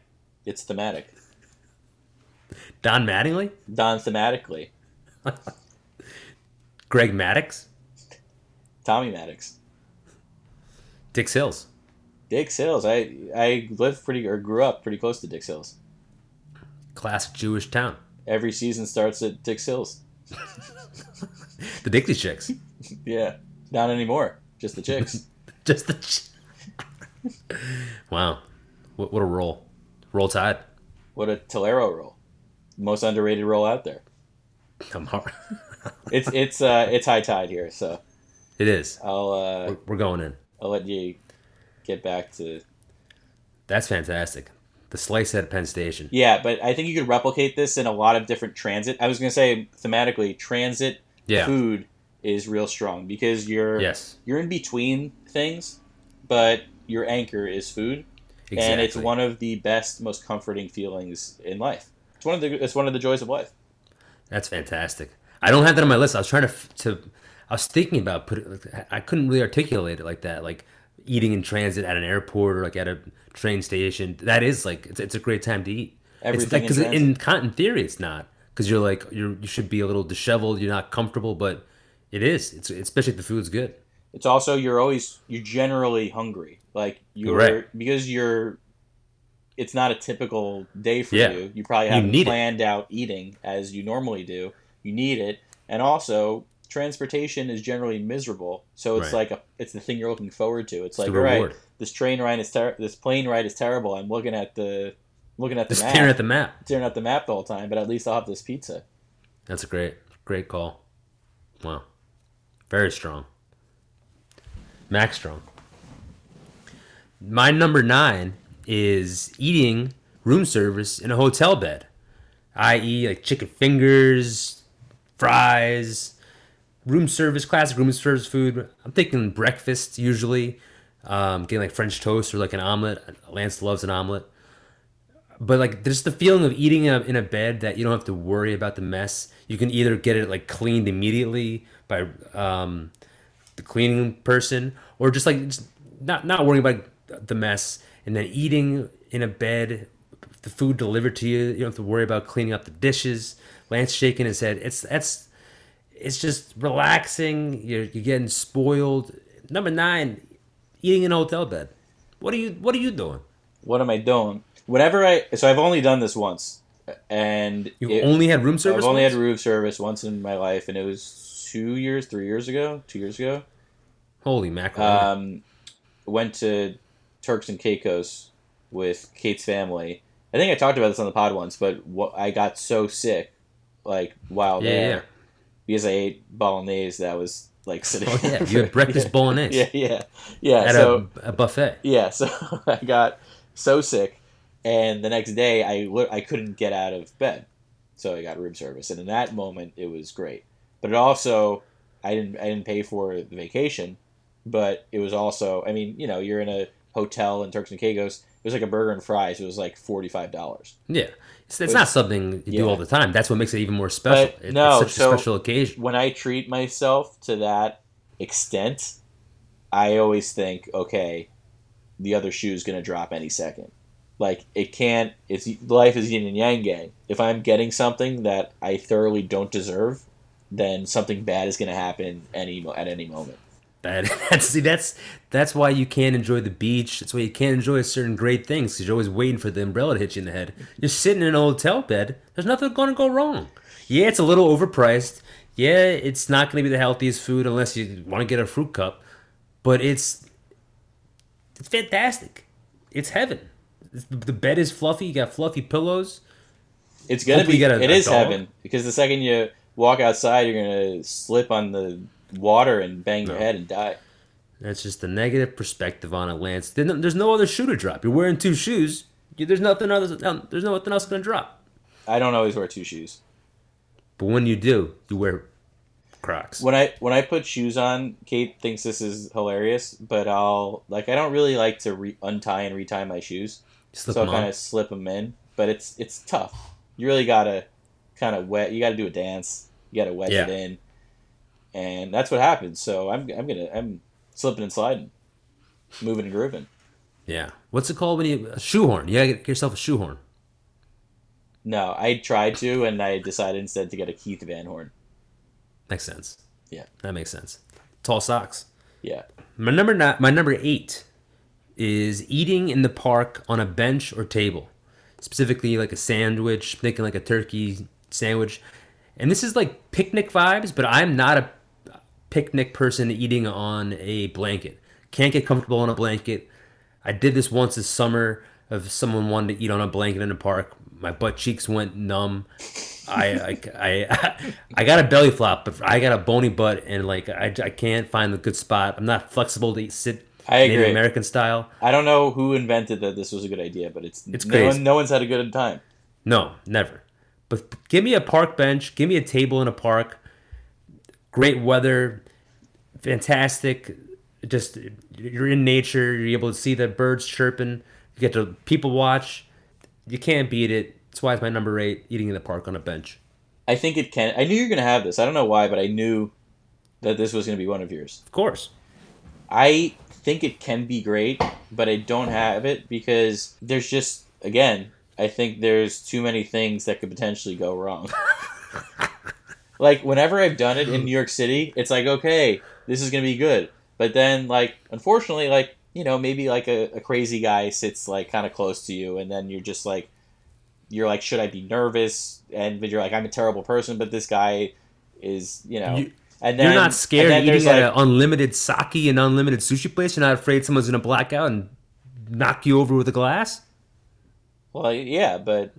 It's thematic. Don Mattingly? Don thematically. Greg Maddux? Tommy Maddox. Dix Hills? Dix Hills. I I lived pretty or grew up pretty close to Dix Hills. Classic Jewish town. Every season starts at Dix Hills. The Dixie Chicks. Yeah, not anymore. Just the chicks. Just the. Ch- wow. What, what a roll. Roll Tide. what a Tolero roll. Most underrated role out there. I'm hard. It's it's uh it's high tide here, so it is. I'll uh We're, we're going in. I'll let you get back to That's fantastic. The slice at Penn Station. yeah. But I think you could replicate this in a lot of different transit. I was gonna say thematically, transit Yeah. food is real strong because you're Yes. you're in between things, but your anchor is food, Exactly. and it's one of the best, most comforting feelings in life. It's one of the it's one of the joys of life. That's fantastic. I don't have that on my list. I was trying to to. I was thinking about put. I couldn't really articulate it like that. Like eating in transit at an airport or like at a train station. That is like it's, it's a great time to eat. Everything because in in, theory it's not because you're like you're you should be a little disheveled. You're not comfortable, but it is. It's especially if the food's good. It's also you're always you're generally hungry. Like you're Right. because you're it's not a typical day for Yeah. you. You probably haven't need it. planned out eating as you normally do. You need it. And also transportation is generally miserable. So it's Right. like a it's the thing you're looking forward to. It's It's like all right, this train ride is ter- this plane ride is terrible. I'm looking at the looking at the Just map, staring at the map. staring at the map the whole time. But at least I'll have this pizza. That's a great, great call. Wow. Very strong. Max strong. My number nine is eating room service in a hotel bed, i.e., like chicken fingers, fries, room service, classic room service food. I'm thinking breakfast usually, um, getting like French toast or like an omelet. Lance loves an omelet but like there's the feeling of eating in a, in a bed that you don't have to worry about the mess you can either get it like cleaned immediately by um, the cleaning person or just like just not not worrying about the mess and then eating in a bed the food delivered to you you don't have to worry about cleaning up the dishes. Lance shaking his head. It's that's it's just relaxing. You're, you're getting spoiled. Number nine eating in a hotel bed. What are you what are you doing? What am I doing? Whenever I so I've only done this once, and you it- only had room service I've only once? had room service once in my life, and it was two years, three years ago, two years ago. holy mackerel. Um, went to Turks and Caicos with Kate's family. I think I talked about this on the pod once, but what, I got so sick, like while Yeah, there, yeah. because I ate bolognese that was like sitting. Oh, yeah, you had breakfast yeah, bolognese. Yeah, yeah, yeah. at so a, a buffet. yeah, so I got so sick, and the next day I I couldn't get out of bed, so I got room service, and in that moment it was great. But it also I didn't I didn't pay for the vacation, but it was also I mean you know you're in a hotel in Turks and Caicos. It was like a burger and fries. It was like forty five dollars. Yeah, it's, it's But- not something you do all the time. That's what makes it even more special. It- no, it's such so- a special occasion. When I treat myself to that extent, I always think, okay, the other shoe is gonna drop any second. Like it can't. It's life is yin and yang gang. If I'm getting something that I thoroughly don't deserve, then something bad is gonna happen any at any moment. That, that's see, that's that's why you can't enjoy the beach. That's why you can't enjoy certain great things because you're always waiting for the umbrella to hit you in the head. You're sitting in an hotel bed. There's nothing going to go wrong. Yeah, it's a little overpriced. Yeah, it's not going to be the healthiest food unless you want to get a fruit cup, but it's it's fantastic. It's heaven. It's- The bed is fluffy. You got fluffy pillows. It's gonna Hopefully be. a- it a is dog. heaven because the second you walk outside, you're gonna slip on the water and bang your No. head and die. That's just the negative perspective on it, Lance. There's no- other shoe to drop. You're wearing two shoes. There's nothing else. There's nothing else going to drop. I don't always wear two shoes. But when you do, you wear Crocs. when I when I put shoes on, Kate thinks this is hilarious, but I'll like I don't really like to re- untie and retie my shoes, Slip so I kind of slip them in. But it's it's tough. You really gotta kind of wet. You gotta do a dance. You gotta wedge Yeah. it in, and that's what happens. So I'm I'm gonna I'm slipping and sliding, moving and grooving. Yeah. What's it called when you a shoehorn? You gotta get yourself a shoehorn. No, I tried to, and I decided instead to get a Keith Van Horn. Makes sense. Yeah. That makes sense. Tall socks. Yeah, My number nine, my number eight is eating in the park on a bench or table, specifically like a sandwich, thinking like a turkey sandwich. And this is like picnic vibes, but I'm not a picnic person eating on a blanket. Can't get comfortable on a blanket. I did this once this summer of someone wanted to eat on a blanket in the park. My butt cheeks went numb. I, I, I, I got a belly flop, but I got a bony butt, and like I, I can't find the good spot. I'm not flexible to sit I Native agree. American style. I don't know who invented that this was a good idea, but it's It's no, crazy. one, no one's had a good time. No, never. But give me a park bench. Give me a table in a park. Great weather, fantastic. Just you're in nature. You're able to see the birds chirping. You get to people watch. You can't beat it. That's why it's my number eight. Eating in the park on a bench. I think it can. I knew you're gonna have this. I don't know why, but I knew that this was gonna be one of yours. Of course. I think it can be great, but I don't have it because there's just again, I think there's too many things that could potentially go wrong. like whenever I've done it in mm. New York City, it's like okay, this is gonna be good, but then like unfortunately, like you know maybe like a, a crazy guy sits like kind of close to you, and then you're just like you're like should I be nervous? And but you're like I'm a terrible person, but this guy is you know. You- and then, You're not scared and eating at like- an unlimited sake and unlimited sushi place. You're not afraid someone's gonna black out and knock you over with a glass. Well, yeah, but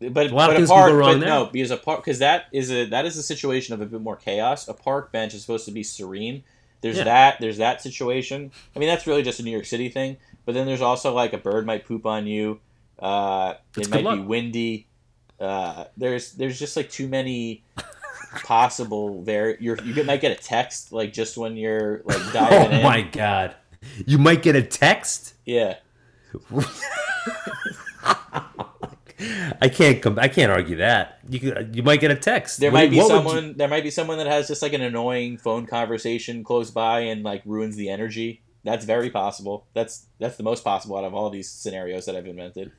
but A lot but a things can park, go wrong but there. no, because a park because that is a that is a situation of a bit more chaos. A park bench is supposed to be serene. There's Yeah. that there's that situation. I mean, that's really just a New York City thing. But then there's also like a bird might poop on you. Uh, it might be windy. Uh, there's there's just like too many possible there. You're you might get a text like just when you're like Oh diving in. Oh my god. You might get a text. Yeah. I can't come. I can't argue that. You could, you might get a text. There What- might be would you- someone. There might be someone that has just like an annoying phone conversation close by and like ruins the energy. That's very possible. That's that's the most possible out of all these scenarios that I've invented.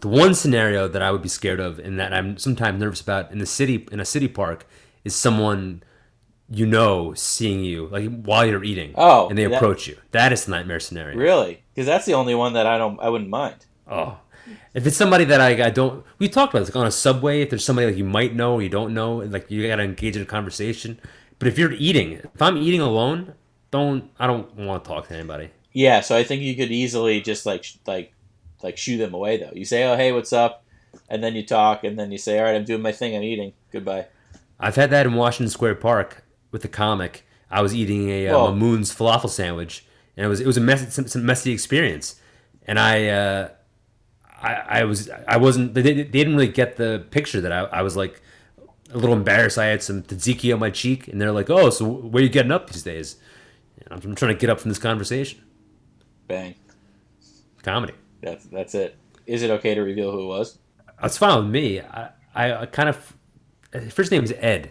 the one scenario that I would be scared of, and that I'm sometimes nervous about in the city in a city park, is someone you know seeing you like while you're eating. Oh, and they that- approach you. That is the nightmare scenario. Really? Because that's the only one that I don't. I wouldn't mind. Oh, if it's somebody that I, I don't, we talked about this, like on a subway. If there's somebody like you might know or you don't know, and, like you gotta engage in a conversation. But if you're eating, if I'm eating alone, don't I don't want to talk to anybody. Yeah. So I think you could easily just like like like shoo them away though. You say, "Oh, hey, what's up?" And then you talk, and then you say, "All right, I'm doing my thing. I'm eating. Goodbye." I've had that in Washington Square Park with the comic. I was eating a uh. Mamoun's falafel sandwich, and it was it was a messy, some, some messy experience. And I, uh, I, I was I wasn't they, didn't- they didn't really get the picture that I, I was like a little embarrassed. I had some tzatziki on my cheek, and they're like, "Oh, so where are you getting up these days?" And I'm, trying to get up from this conversation. Bang. Comedy. That's that's it. Is it okay to reveal who it was? That's fine with me. I, I, I kind of his first name is Ed.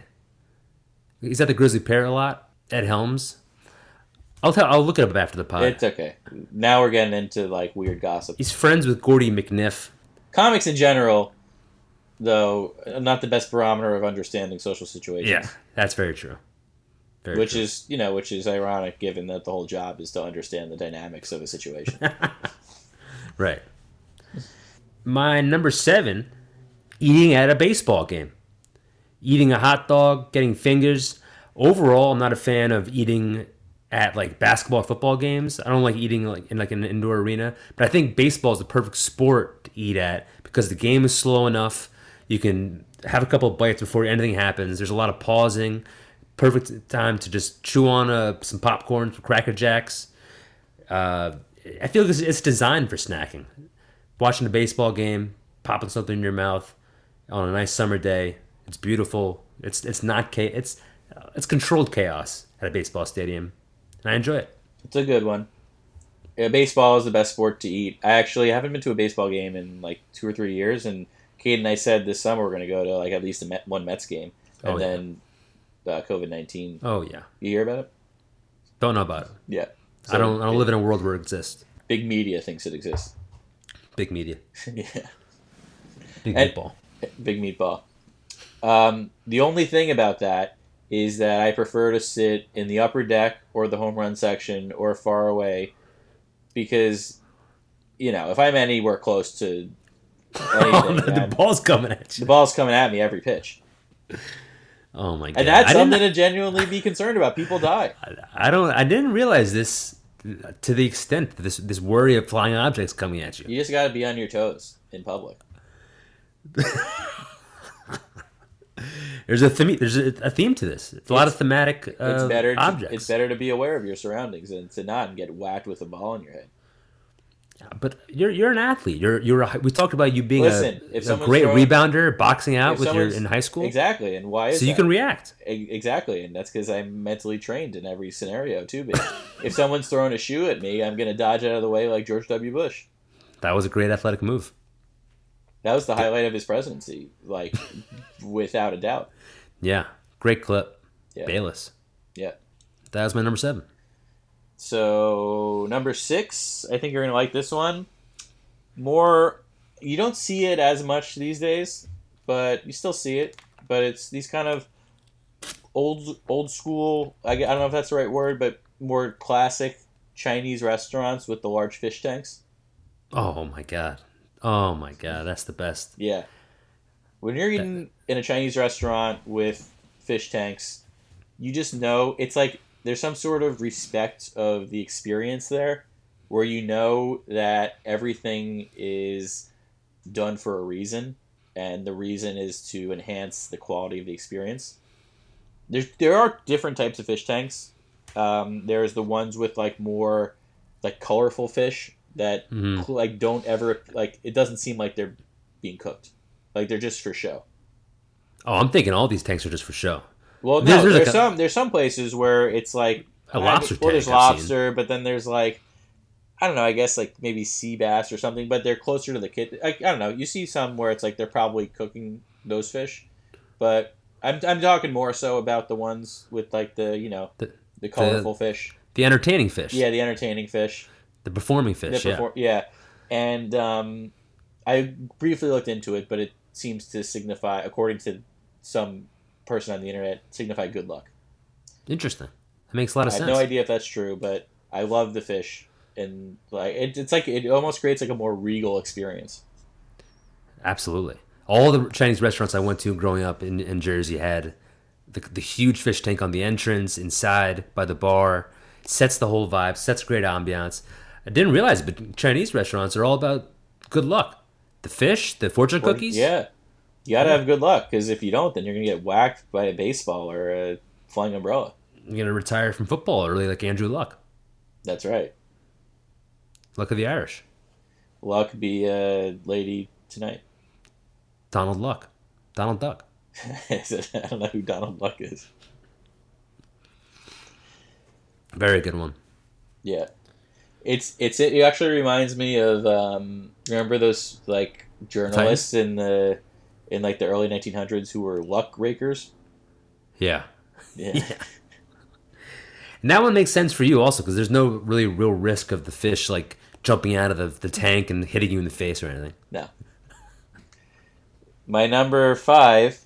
He's at the Grisly Pear a lot. Ed Helms. I'll tell. I'll look it up after the pod. It's okay. Now we're getting into like weird gossip. He's friends with Gordy McNiff. comics in general, though, not the best barometer of understanding social situations. Yeah, that's very true. Very Which true. is, you know, which is ironic given that the whole job is to understand the dynamics of a situation. right. My number seven, eating at a baseball game, eating a hot dog, getting fingers. Overall, I'm not a fan of eating at like basketball, football games. I don't like eating like in like an indoor arena. But I think baseball is the perfect sport to eat at because the game is slow enough. You can have a couple bites before anything happens. There's a lot of pausing. Perfect time to just chew on uh, some popcorn, some Cracker Jacks. Uh, I feel like it's, designed for snacking. Watching a baseball game, popping something in your mouth on a nice summer day. It's beautiful. It's it's not it's it's controlled chaos at a baseball stadium, and I enjoy it. it's a good one. Yeah, baseball is the best sport to eat. I actually haven't been to a baseball game in like two or three years, and Kate and I said this summer we're going to go to like at least a Met, one Mets game, and Oh, yeah. then uh, COVID nineteen. Oh yeah, You hear about it? don't know about it. Yeah. I don't I don't live in a world where it exists. Big media thinks it exists. Big media, yeah. big And- meatball. Big meatball. Um, the only thing about that is that I prefer to sit in the upper deck or the home run section or far away because, you know, if I'm anywhere close to Oh, anything, the, I'm- ball's coming at you. the ball's coming at me every pitch. Oh my god! And that's I something to genuinely be concerned about. People die. I- I don't. I didn't realize this to the extent that this this worry of flying objects coming at you. You just got to be on your toes in public. There's a theme. There's a, a theme to this. It's a lot of thematic uh, It's better. To, objects. It's better to be aware of your surroundings than to not and get whacked with a ball in your head. But you're you're an athlete. You're you're. A, we talked about you being Listen, a, a great throwing- rebounder, boxing out with your in high school. Exactly, and why is So you that? can react. Exactly, and that's because I'm mentally trained in every scenario too. But if someone's throwing a shoe at me, I'm gonna dodge out of the way like George W. Bush. That was a great athletic move. That was the highlight of his presidency, like without a doubt. Yeah, great clip. Yeah. Bayless. Yeah. That was my number seven. So number six, I think you're gonna like this one. More, you don't see it as much these days, but you still see it. But it's these kind of old old school. I, I don't know if that's the right word, but more classic Chinese restaurants with the large fish tanks. Oh my god. Oh my god. That's the best. Yeah. When you're eating in a Chinese restaurant with fish tanks, you just know it's like there's some sort of respect of the experience there where you know that everything is done for a reason, and the reason is to enhance the quality of the experience. There, there are different types of fish tanks. Um, there's the ones with like more like colorful fish that Mhm. like don't ever like it doesn't seem like they're being cooked, like they're just for show. Oh, I'm thinking all these tanks are just for show. Well, no, There's- there's, there's a- some there's some places where it's like A lobster Well, there's I've seen. lobster, but then there's like I don't know. I guess like maybe sea bass or something, but they're closer to the kid. I, I don't know. You see some where it's like they're probably cooking those fish, but I'm I'm talking more so about the ones with like the you know The- the, colorful fish. The entertaining fish. Yeah, the entertaining fish. The performing fish. The yeah. yeah. And um, I briefly looked into it, but it seems to signify, according to some person on the internet, signify good luck. Interesting. That makes a lot of I have sense. no idea if that's true, but I love the fish, and like it, it's like it almost creates like a more regal experience. Absolutely. All the Chinese restaurants I went to growing up in, in Jersey had the, the huge fish tank on the entrance, inside by the bar. Sets the whole vibe, sets great ambiance. I didn't realize, but Chinese restaurants are all about good luck. The fish, the fortune Or- cookies. Yeah, you gotta have good luck because if you don't, then you're gonna get whacked by a baseball or a flying umbrella. You're going to retire from football early like Andrew Luck. That's right. Luck of the Irish. Luck be a lady tonight. Donald Luck. Donald Duck. I don't know who Donald Luck is. Very good one. Yeah, it's it's it actually reminds me of um, remember those like journalists in the in like the early 1900s who were luck rakers. Yeah. Yeah, Yeah. And that one makes sense for you also because there's no really real risk of the fish like jumping out of the, the tank and hitting you in the face or anything. no. My number five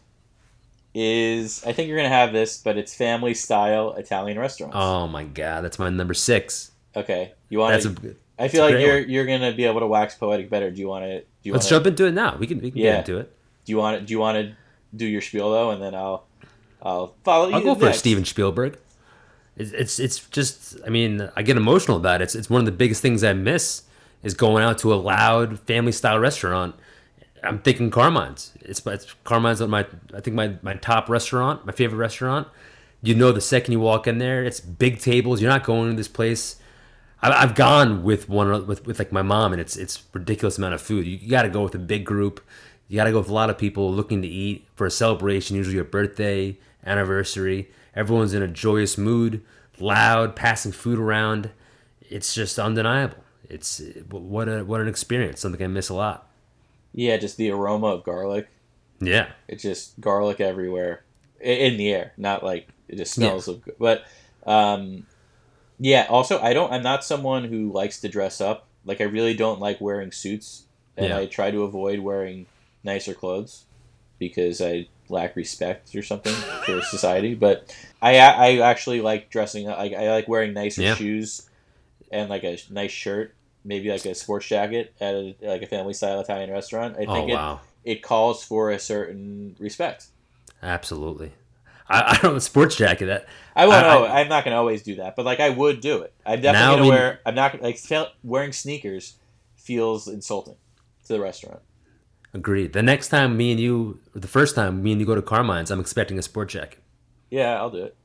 is I think you're gonna have this, but it's family style Italian restaurants. Oh my god, that's my number six. Okay, you want That's to? a. I feel like you're one. you're gonna be able to wax poetic better. Do you want to? Do you Let's want jump into it now. We can we can Yeah. get into it. Do you want to? Do you want to do your spiel though, and then I'll I'll follow you. I'll go for. Steven Spielberg. It's, it's it's just I mean I get emotional about it. It's it's one of the biggest things I miss is going out to a loud family style restaurant. I'm thinking Carmine's. It's, it's Carmine's on my I think my my top restaurant, my favorite restaurant. You know the second you walk in there, it's big tables. You're not going to this place. I- I've gone with one with, with like my mom, and it's it's ridiculous amount of food. You, got to go with a big group. You got to go with a lot of people looking to eat for a celebration, usually a birthday, anniversary. Everyone's in a joyous mood, loud, passing food around. It's just undeniable. It's what a what an experience. Something I miss a lot. Yeah, just the aroma of garlic. Yeah, It's just garlic everywhere in the air, not like it just Yeah. smells of. Good but um, yeah. Also, I don't. I'm not someone who likes to dress up. Like I really don't like wearing suits, and Yeah. I try to avoid wearing nicer clothes because I lack respect or something for society. But I I actually like dressing up. Like I like wearing nicer Yeah. shoes and like a nice shirt. Maybe like a sports jacket at a, like a family style Italian restaurant. I Oh think it, it calls for a certain respect. absolutely. I, I don't sports jacket that. I won't. I, I, I'm not going to always do that, but like I would do it. I'm definitely going to we- wear. I'm not gonna- like wearing sneakers feels insulting to the restaurant. Agreed. The next time me and you, the first time me and you go to Carmine's, I'm expecting a sport jacket. Yeah, I'll do it.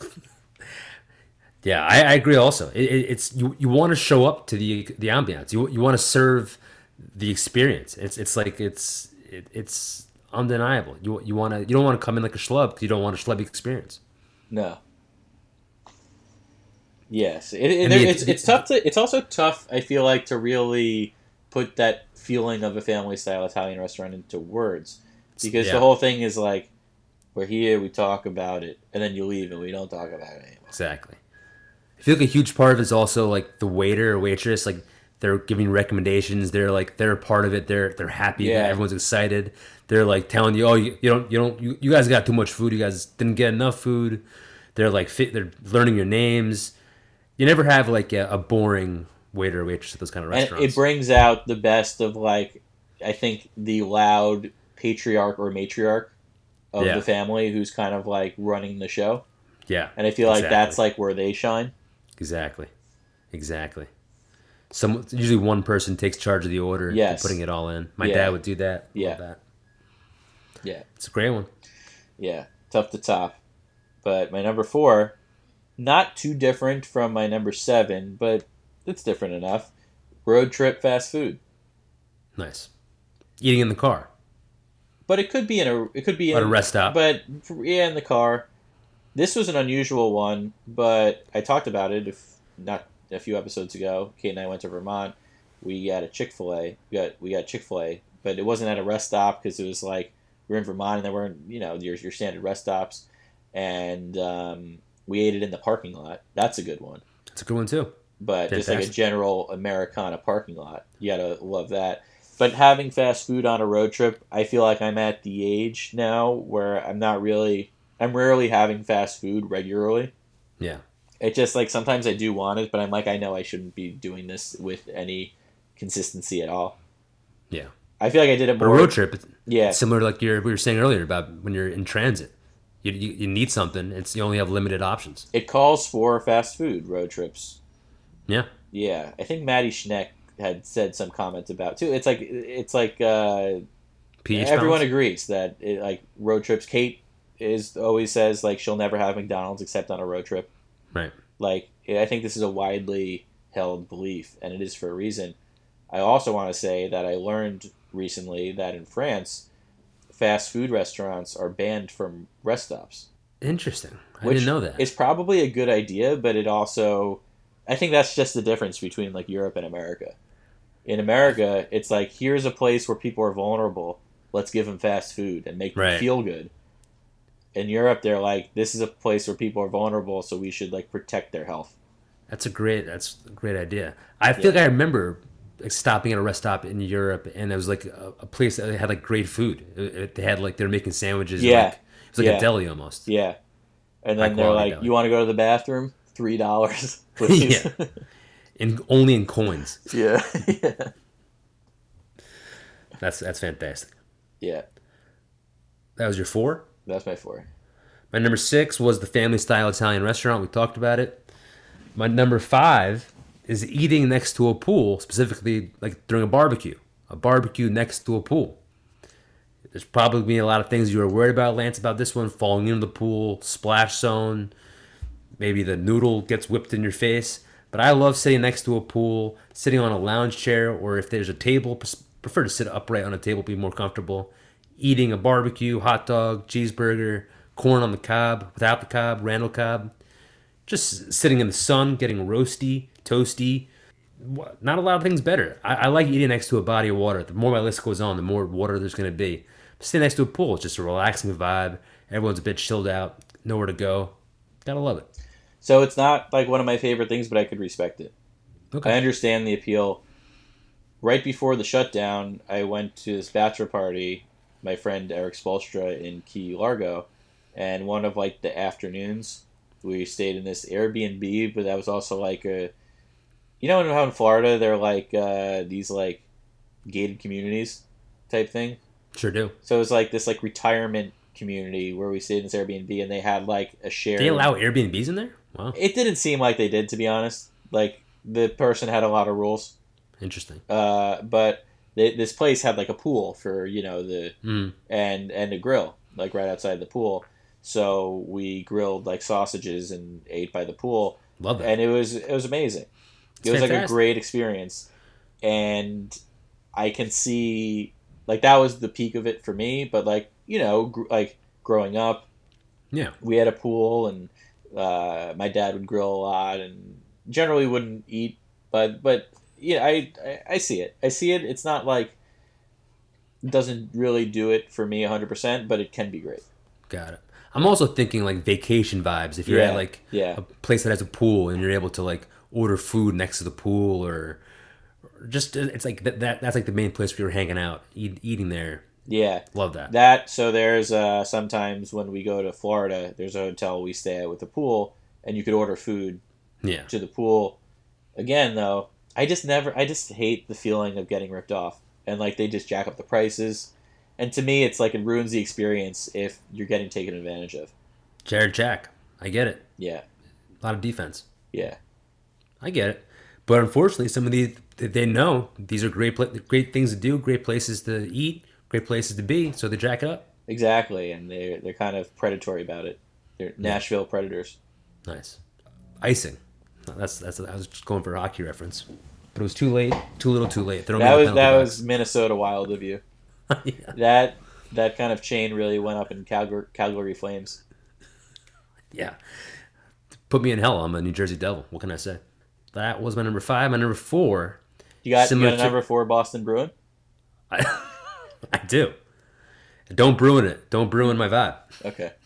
Yeah, I, I agree. Also, it, it, it's you. You want to show up to the the ambiance. You you want to serve the experience. It's it's like it's it, it's undeniable. You you want to you don't want to come in like a schlub because you don't want a schlubby experience. No. Yes, it, it, I mean, it's it- it's tough to. It's also tough. I feel like to really put that feeling of a family style Italian restaurant into words, because Yeah. the whole thing is like, we're here, we talk about it, and then you leave and we don't talk about it anymore. Exactly. I feel like a huge part of it is also like the waiter or waitress, like they're giving recommendations. They're like they're a part of it. They're they're happy. Yeah. Everyone's excited. They're like telling you, oh, you, you don't you don't you, you guys got too much food. You guys didn't get enough food. They're like fit. They're learning your names. You never have like a, a boring waiter or waitress at those kind of restaurants. and it brings out the best of like I think the loud patriarch or matriarch of Yeah. the family who's kind of like running the show, yeah, and I feel like Exactly. that's like where they shine. exactly, exactly. Some usually one person takes charge of the order, Yes. putting it all in. My Yeah. dad would do that. Yeah. that. Yeah. It's a great one. Yeah, tough to top. But my number four, not too different from my number seven, but it's different enough. Road trip fast food. Nice. Eating in the car But it could be in a it could be in at a rest stop. But yeah, in the car. This was an unusual one, but I talked about it if not a few episodes ago. Kate and I went to Vermont. We got a Chick Fil A. We got we got Chick Fil A, but it wasn't at a rest stop because it was like we are in Vermont and there weren't you know your your standard rest stops, and um, we ate it in the parking lot. That's a good one. It's a good one too. But just like a general Americana parking lot, you gotta love that. But having fast food on a road trip, I feel like I'm at the age now where I'm not really, I'm rarely having fast food regularly. Yeah. It just like sometimes I do want it, but I'm like I know I shouldn't be doing this with any consistency at all. Yeah. I feel like I did it But a road trip, Yeah, similar to like you're, we were saying earlier about when you're in transit. You, you, you need something. It's you only have limited options. it calls for fast food road trips. Yeah. Yeah, I think Maddie Schneck had said some comments about too. It's like it's like uh, pH everyone balance. agrees that it, like road trips. Kate is always says like she'll never have McDonald's except on a road trip. Right. Like I think this is a widely held belief, and it is for a reason. I also want to say that I learned recently that in France, fast food restaurants are banned from rest stops. Interesting. I didn't know that. It's probably a good idea, but it also, I think that's just the difference between like Europe and America. In America, it's like here's a place where people are vulnerable. Let's give them fast food and make them feel good. In Europe, they're like this is a place where people are vulnerable, so we should like protect their health. That's a great. That's a great idea. I feel like I remember stopping at a rest stop in Europe, and it was like a, a place that had like great food. It- it- they had like they were making sandwiches. Yeah. Like, it was like Yeah. a deli almost. Yeah, and then they're like, deli. "You want to go to the bathroom? Three dollars, please." Yeah. In only in coins. yeah, yeah, That's that's fantastic. yeah. That was your four. That's my four. My number six was the family style Italian restaurant. We talked about it. My number five is eating next to a pool, specifically like during a barbecue. A barbecue next to a pool. There's probably been a lot of things you were worried about, Lance, about this one falling into the pool, splash zone, maybe the noodle gets whipped in your face. But I love sitting next to a pool, sitting on a lounge chair, or if there's a table, prefer to sit upright on a table, be more comfortable. Eating a barbecue, hot dog, cheeseburger, corn on the cob, without the cob, Randall Cobb. Just sitting in the sun, getting roasty, toasty. Not a lot of things better. I, I like eating next to a body of water. The more my list goes on, the more water there's going to be. Sitting next to a pool, it's just a relaxing vibe. Everyone's a bit chilled out, nowhere to go. Gotta love it. So it's not like one of my favorite things, but I could respect it. Okay. I understand the appeal. Right before the shutdown, I went to this bachelor party, my friend Eric Spolstra in Key Largo, and one of like the afternoons, we stayed in this Airbnb, but that was also like a, you know how in Florida they're like uh, these like gated communities type thing. Sure do. So it was like this like retirement community where we stayed in this Airbnb, and they had like a shared. They allow Airbnbs in there? Wow. It didn't seem like they did, to be honest. Like the person had a lot of rules. Interesting. Uh, but they, this place had like a pool for you know the Mm. and and a grill like right outside the pool. So we grilled like sausages and ate by the pool, Love that. and it was it was amazing. It's it was like a great experience, and I can see like that was the peak of it for me. But like you know, gr- like growing up, Yeah. we had a pool and uh, my dad would grill a lot and generally wouldn't eat but but yeah I, I i see it i see it it's not like doesn't really do it for me 100% but it can be great Got it. I'm also thinking like vacation vibes. If you're Yeah, at like yeah. a place that has a pool and you're able to like order food next to the pool or, or just it's like that, that that's like the main place where you're hanging out, eat, eating there. yeah Love that. that so there's uh sometimes when we go to florida there's a hotel we stay at with a pool and you could order food yeah. to the pool again though i just never i just hate the feeling of getting ripped off and like they just jack up the prices and to me it's like it ruins the experience if you're getting taken advantage of Jarrett Jack. I get it. yeah A lot of defense. yeah I get it. But unfortunately, some of these they know these are great great things to do, great places to eat, great places to be, so they jack it up. Exactly, and they're they're kind of predatory about it. They're Nashville predators. Nice. Icing. That's that's. I was just going for a hockey reference, but it was too late. Too little. Too late. That was that penalty was Minnesota Wild of you. yeah. That that kind of chain really went up in Calgary, Calgary Flames. yeah. Put me in hell. I'm a New Jersey Devil. What can I say? That was my number five. My number four. You got, you got a number four Boston Bruin. I, I do. Don't ruin it. Don't ruin my vibe. Okay.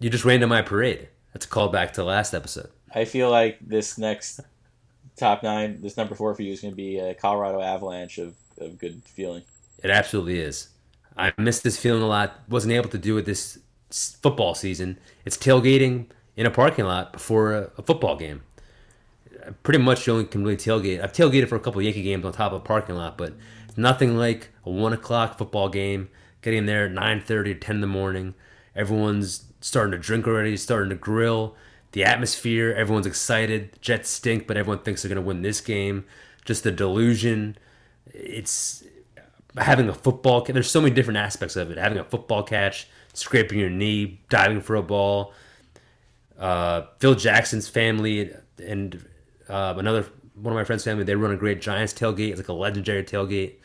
You just ran to my parade. That's a callback to last episode. I feel like this next top nine, this number four for you is going to be a Colorado Avalanche of, of good feeling. It absolutely is. I missed this feeling a lot. Wasn't able to do it this football season. It's tailgating in a parking lot before a, a football game. I pretty much you only can really tailgate. I've tailgated for a couple Yankee games on top of a parking lot, but nothing like a one o'clock football game. Getting there at nine thirty or ten in the morning. Everyone's starting to drink already, starting to grill. The atmosphere, everyone's excited. Jets stink, but everyone thinks they're going to win this game. Just the delusion. It's having a football there's so many different aspects of it having a football catch scraping your knee diving for a ball uh, phil jackson's family and uh, another one of my friends family they run a great giants tailgate. It's like a legendary tailgate.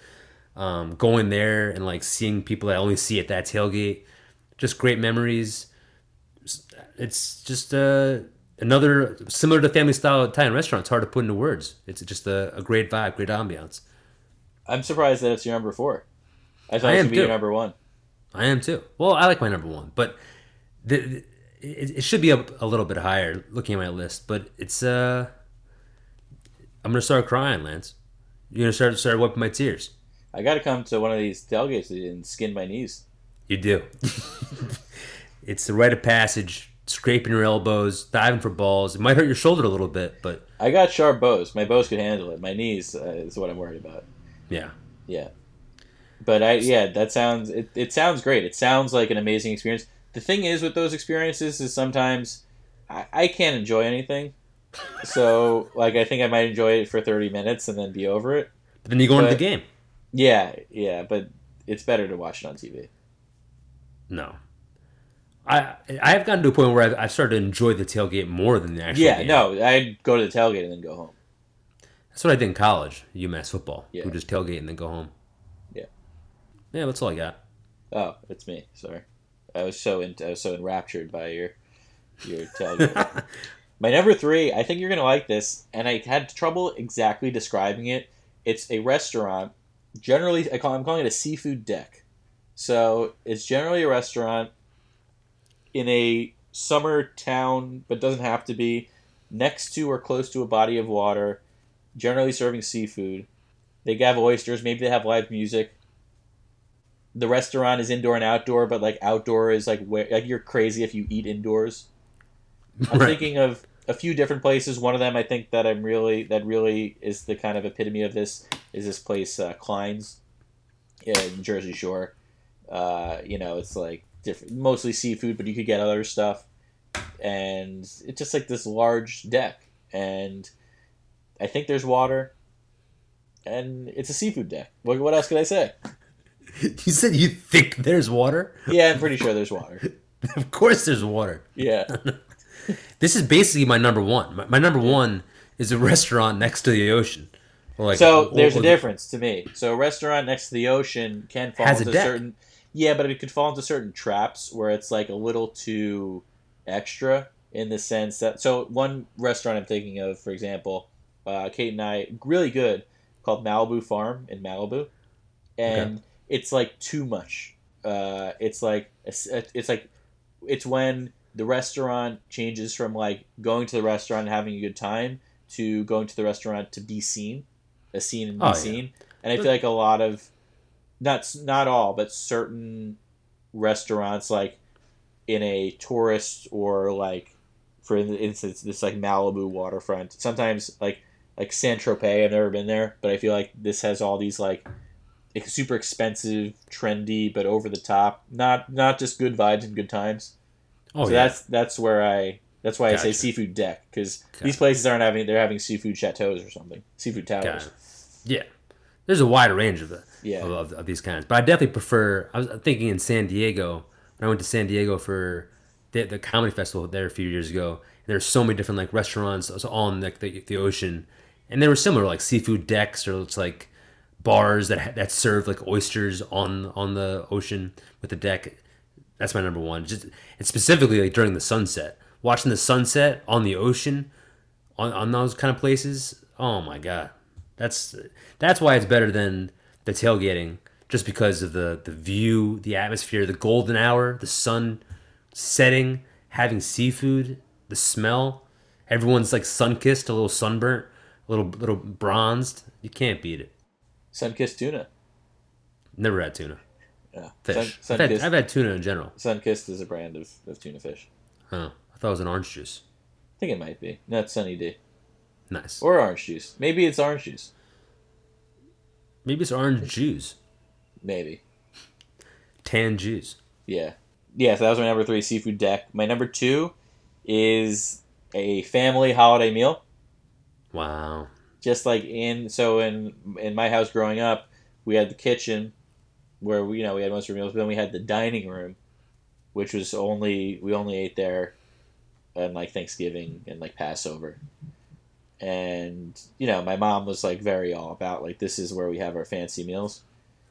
Um, going there and like seeing people that I only see at that tailgate. Just great memories. It's just uh, another similar to family style italian restaurant. It's hard to put into words. It's just a, a great vibe great ambiance. I'm surprised that it's your number four. I thought I it was am going be your number one. I am too. Well, I like my number one, but the, the- it, it should be up a little bit higher looking at my list. But it's uh, I'm gonna start crying, Lance. You're gonna start start wiping my tears. I got to come to one of these tailgates and skin my knees. You do. it's the rite of passage. Scraping your elbows, diving for balls. It might hurt your shoulder a little bit, but I got sharp bows. My bows could handle it. My knees uh, is what I'm worried about. yeah, Yeah. But I yeah, that sounds it, it sounds great. It sounds like an amazing experience. The thing is with those experiences is sometimes I, I can't enjoy anything. So like I think I might enjoy it for 30 minutes and then be over it. but then you go into the game. Yeah, yeah, but it's better to watch it on TV. No, I I have gotten to a point where I've, I've started to enjoy the tailgate more than the actual Yeah, game. no, I'd go to the tailgate and then go home. That's what I did in college, UMass football. Yeah. We just tailgate and then go home. Yeah. Yeah, that's all I got. Oh, it's me. Sorry, I was so in, I was so enraptured by your your tailgate. My number three, I think you're gonna like this, and I had trouble exactly describing it. It's a restaurant. Generally, I call I'm calling it a seafood deck. So it's generally a restaurant in a summer town, but doesn't have to be next to or close to a body of water. Generally serving seafood. They have oysters. Maybe they have live music the restaurant is indoor and outdoor, but like outdoor is like where like you're crazy if you eat indoors. I'm Right. thinking of a few different places. One of them I think that I'm really that really is the kind of epitome of this is this place uh, Klein's in Jersey Shore. Uh, you know, it's like different, mostly seafood, but you could get other stuff, and it's just like this large deck, and I think there's water, and it's a seafood deck. What, what else could I say? You said you think there's water? Yeah, I'm pretty sure there's water. of course there's water. Yeah. This is basically my number one. My, my number one is a restaurant next to the ocean. Like- So or- there's or a difference to me. So a restaurant next to the ocean can fall into certain Yeah, but it could fall into certain traps where it's like a little too extra in the sense that so one restaurant I'm thinking of, for example, uh, Kate and I really good called Malibu Farm in Malibu, and it's like too much. Uh, it's like it's like it's when the restaurant changes from like going to the restaurant and having a good time to going to the restaurant to be seen, a scene and be Oh, yeah. seen. And I feel like a lot of, not not all, but certain restaurants like in a tourist or like, for instance, this like Malibu waterfront. Sometimes like like San Tropez. I've never been there, but I feel like this has all these like ex- super expensive, trendy, but over the top. Not not just good vibes and good times Oh so yeah. that's that's where I That's why I say seafood deck because these places aren't having they're having seafood chateaus or something, seafood towers. it. Yeah, there's a wide range of the Yeah. of, of, of these kinds, but I definitely prefer. I was thinking in San Diego when I went to San Diego for the, the comedy festival there a few years ago. There's so many different like restaurants also on like the, the ocean, and they were similar like seafood decks or it's like bars that ha- that serve like oysters on on the ocean with the deck. That's my number one. Just and specifically like during the sunset, watching the sunset on the ocean, on, on those kind of places. Oh my god, that's that's why it's better than the tailgating, just because of the the view, the atmosphere, the golden hour, the sun setting, having seafood, the smell. Everyone's like sun kissed, a little sunburnt, a little little bronzed. You can't beat it. Sunkissed tuna. Never had tuna. Yeah. Fish. Sun, I've, had, I've had tuna in general. Sunkissed is a brand of, of tuna fish. Huh. I thought it was an orange juice. I think it might be. No, it's Sunny D. Nice. Or orange juice. Maybe it's orange juice. Maybe it's orange juice. Maybe. Tan juice. Yeah. Yeah, so that was my number three, seafood deck. My number two is a family holiday meal. Wow. Just like in so in in my house growing up, we had the kitchen where we you know we had most of our meals, but then we had the dining room, which was only we only ate there on like Thanksgiving and like Passover. And you know, my mom was like very all about like this is where we have our fancy meals.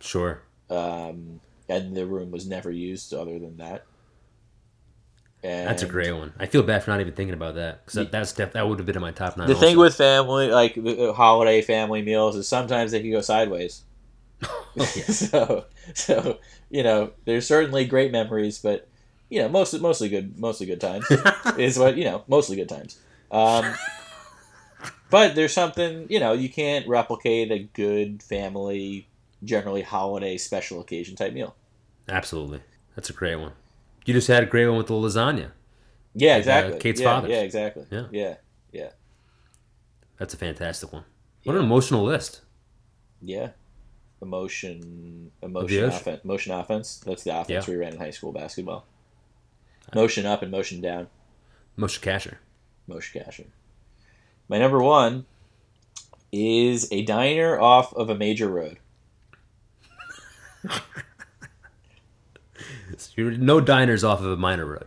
Sure. um, and the room was never used other than that. And That's a great one. I feel bad for not even thinking about that because that, that's def- that would have been in my top nine. The thing with family, like the uh, holiday family meals, is sometimes they can go sideways. so, so you know, there's certainly great memories, but you know, mostly mostly good, mostly good times is what you know, mostly good times. Um, but there's something you know you can't replicate a good family, generally holiday special occasion type meal. Absolutely, that's a great one. You just had a great one with the lasagna. Yeah, uh, exactly. Kate's yeah, father's. Yeah, exactly. Yeah. yeah, yeah, That's a fantastic one. What an emotional list. yeah. Emotion, emotion, motion offense. That's the offense Yeah. we ran in high school basketball. Motion up and motion down. Moshe Kasher. Motion casher. My number one is a diner off of a major road. You're- no diners off of a minor road.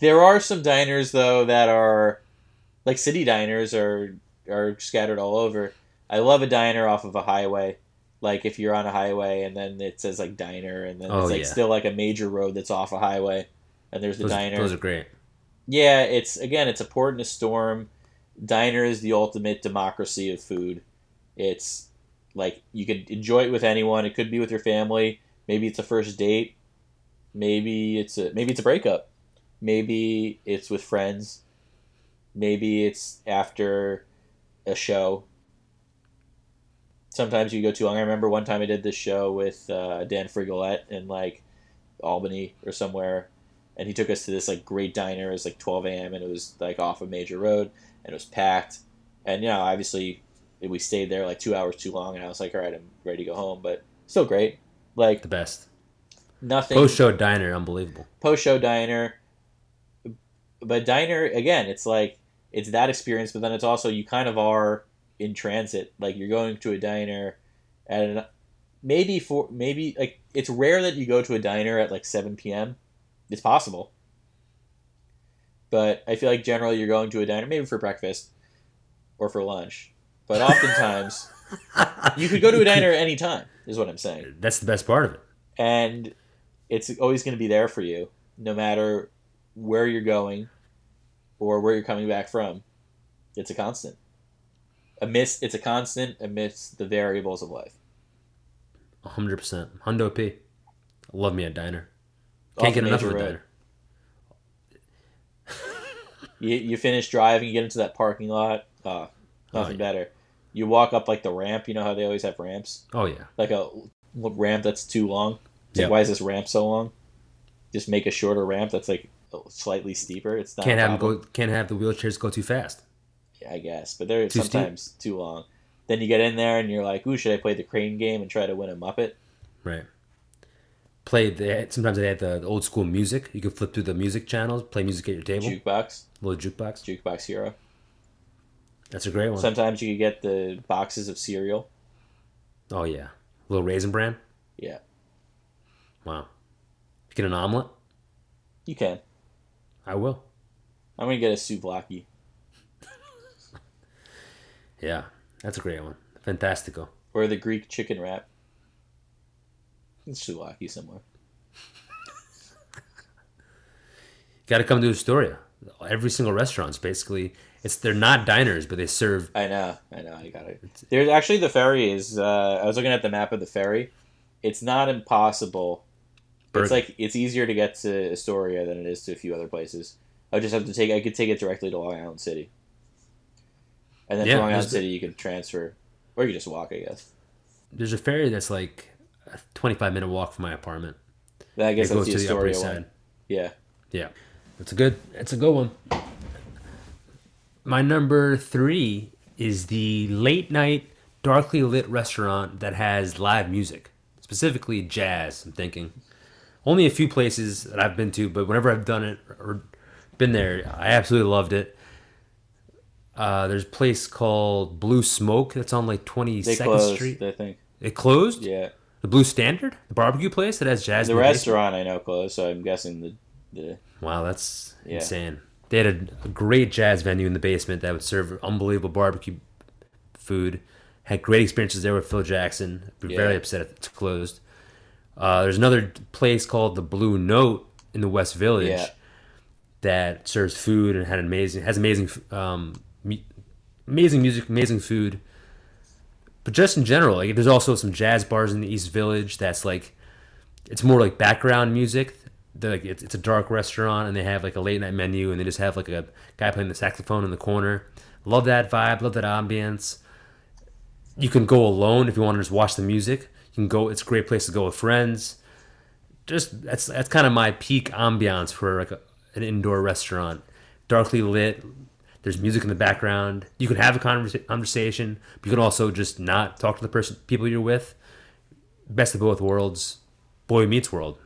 There are some diners though that are like city diners are are scattered all over. I love a diner off of a highway. Like if you're on a highway and then it says like diner and then Oh, it's like yeah. still like a major road that's off a highway and there's the Those, diner. those are great. Yeah, it's again it's a port in a storm. Diner is the ultimate democracy of food. It's like you could enjoy it with anyone. It could be with your family. Maybe it's a first date. Maybe it's a maybe it's a breakup. Maybe it's with friends. Maybe it's after a show. Sometimes you go too long. I remember one time I did this show with uh, Dan Frigolette in like Albany or somewhere, and he took us to this like great diner. It was like 12 a.m. and it was like off a major road, and it was packed. And you know, obviously, we stayed there like two hours too long, and I was like, all right, I'm ready to go home, but still great. Like The best. Nothing Post show diner, unbelievable. post show diner. But diner again, it's like it's that experience, but then it's also you kind of are in transit. Like you're going to a diner, and maybe for maybe like it's rare that you go to a diner at like seven p.m. It's possible, but I feel like generally you're going to a diner maybe for breakfast or for lunch. But oftentimes you could go to a diner at any time. Is what I'm saying That's the best part of it. and it's always going to be there for you no matter where you're going or where you're coming back from it's a constant amidst it's a constant amidst the variables of life 100%. Hundo P. Love me a diner. Can't a get enough of a road. diner. you, you finish driving you get into that parking lot uh, nothing yeah. better you walk up like the ramp you know how they always have ramps Oh, yeah. like a ramp that's too long it's Yep. like why is this ramp so long just make a shorter ramp that's like slightly steeper it's not Can't have go. Can't have the wheelchairs go too fast. Yeah, I guess, but they're Too steep? sometimes too long. Then you get in there and you're like, "Ooh, should I play the crane game and try to win a Muppet?" Right. play. Had, sometimes they had the, the old school music. You could flip through the music channels, play music at your table. Jukebox, little jukebox. jukebox hero. That's a great one. Sometimes you could get the boxes of cereal. oh yeah, little raisin bran. Yeah, Wow. Get an omelet. you can. I will. I'm gonna get a souvlaki. Yeah, that's a great one. Fantastico. or the Greek chicken wrap. It's souvlaki somewhere. Got to come to Astoria. Every single restaurant's basically it's they're not diners, but they serve. I know, I know, I got it. There's actually the ferry is. Uh, I was looking at the map of the ferry. It's not impossible. Berg- It's like it's easier to get to Astoria than it is to a few other places. I just have to take. I could take it directly to Long Island City, and then Yeah, from Long Island City you can transfer, or you can just walk. I guess. There's a ferry that's like a 25 minute walk from my apartment. I guess it that's goes the to the Upper East. Side. Yeah. Yeah, it's a good. It's a good one. My number three is the late night, darkly lit restaurant that has live music, specifically jazz. I'm thinking only a few places that I've been to, but whenever I've done it or been there, I absolutely loved it. Uh, there's a place called Blue Smoke that's on like 22nd They closed. Street. I think. It closed. Yeah. The Blue Standard, the barbecue place that has jazz. The basement? restaurant I know closed, so I'm guessing the the Wow, that's Yeah. insane. They had a, a great jazz venue in the basement that would serve unbelievable barbecue food. Had great experiences there with Phil Jackson. We're Yeah. very upset it's closed. Uh, there's another place called the Blue Note in the West Village Yeah. that serves food and had amazing has amazing um, amazing music, amazing food. But just in general, like there's also some jazz bars in the East Village that's like it's more like background music. They're like it's, it's a dark restaurant and they have like a late night menu and they just have like a guy playing the saxophone in the corner. Love that vibe, love that ambience. You can go alone if you want to just watch the music. You can go. It's a great place to go with friends. Just that's that's kind of my peak ambiance for like a, an indoor restaurant, darkly lit. There's music in the background. You can have a conversa- conversation, but you can also just not talk to the person, people you're with. Best of both worlds. Boy meets world.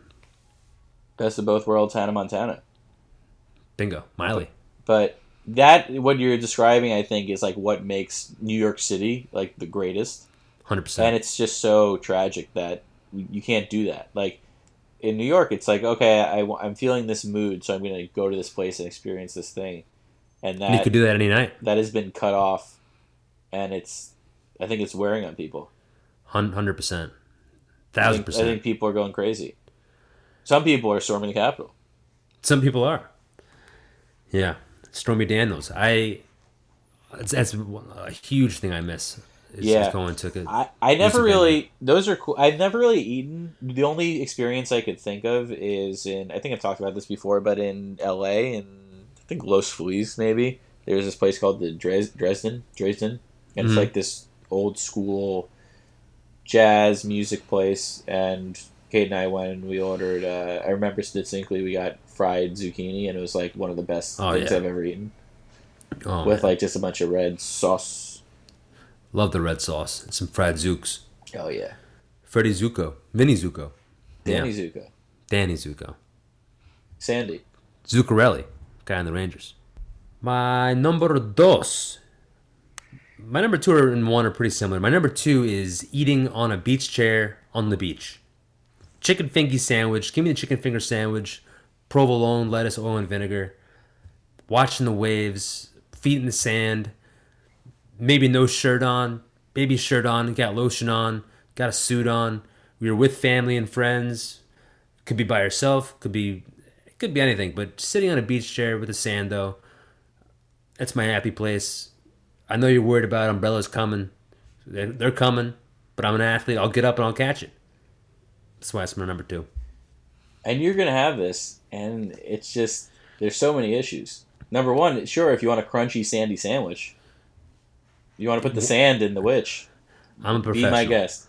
best of both worlds, Hannah Montana. Bingo. Miley. But that what you're describing, I think, is like what makes New York City like the greatest. Hundred and percent. And it's just so tragic that you can't do that. Like in New York, it's like okay, I, am feeling this mood, so I'm going to go to this place and experience this thing, and You that could do that any night. that has been cut off, and it's I think it's wearing on people. Hundred percent. thousand percent. I think people are going crazy. Some people are storming the Capitol. Some people are. Yeah, Stormy Daniels. I. That's, that's a huge thing I miss. Is Yeah. just going to. I, I never really those are cool. I've never really eaten. The only experience I could think of is in I think I've talked about this before, but in L.A. in I think Los Feliz maybe there's this place called the Dres- Dresden Dresden, and Mhm. it's like this old school jazz music place. And Kate and I went and we ordered. Uh, I remember distinctly we got fried zucchini, and it was like one of the best Oh, things yeah. I've ever eaten oh, with man. like just a bunch of red sauce. Love the red sauce and some fried zooks. Oh yeah, Freddie Zuko, Vinny Zuko, Danny yeah, Zuko, Danny Zuko, Sandy. Zuccarello, guy on the Rangers. My number dos. My number two and one are pretty similar. My number two is eating on a beach chair on the beach. Chicken fingy sandwich. Give me the chicken finger sandwich. Provolone, lettuce, oil, and vinegar. Watching the waves, feet in the sand. Maybe no shirt on. Maybe shirt on. Got lotion on. Got a suit on. We were with family and friends. Could be by yourself. Could be could be anything, but sitting on a beach chair with the sand though, that's my happy place. I know you're worried about umbrellas coming. They're, they're coming, but I'm an athlete. I'll get up and I'll catch it. That's why it's my number two. and you're gonna have this, and it's just there's so many issues. Number one, sure, if you want a crunchy, sandy sandwich, you want to put the sand in the witch. I'm a professional. Be my guest.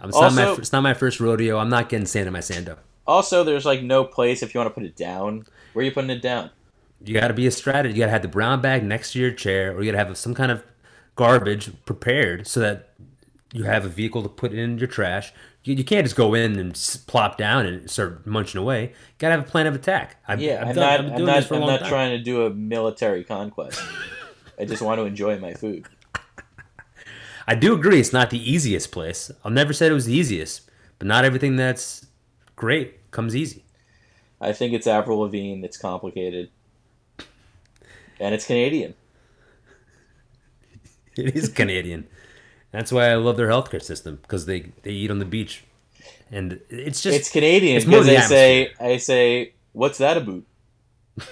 Um, It's, not my, it's not my first rodeo. I'm not getting sand in my sando. Also, there's like no place if you want to put it down. Where are you putting it down? You got to be a strategist. You got to have the brown bag next to your chair, or you got to have some kind of garbage prepared so that you have a vehicle to put in your trash. You, you can't just go in and plop down and start munching away. You gotta have a plan of attack. I've, Yeah, I'm done- not. I'm this not. I'm not trying to do a military conquest. I just want to enjoy my food. I do agree it's not the easiest place. I'll never say it was the easiest, but not everything that's great comes easy. I think it's Avril Lavigne. It's complicated, and it's Canadian. It is Canadian. That's why I love their healthcare system because they, they eat on the beach, and it's just It's Canadian it's more because the I say, I say, what's that about?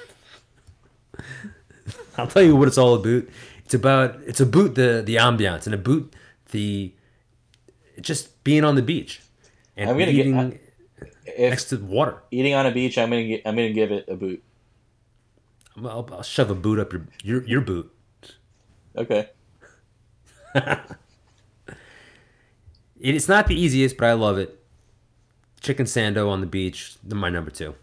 I'll tell you what it's all about. It's about it's about the the ambiance and about the just being on the beach and I'm gonna get- eating next to water. eating on a beach, I'm gonna get, I'm gonna give it a boot. I'll, I'll shove a boot up your your, your boot. Okay. It's not the easiest, but I love it. Chicken sando on the beach, my number two.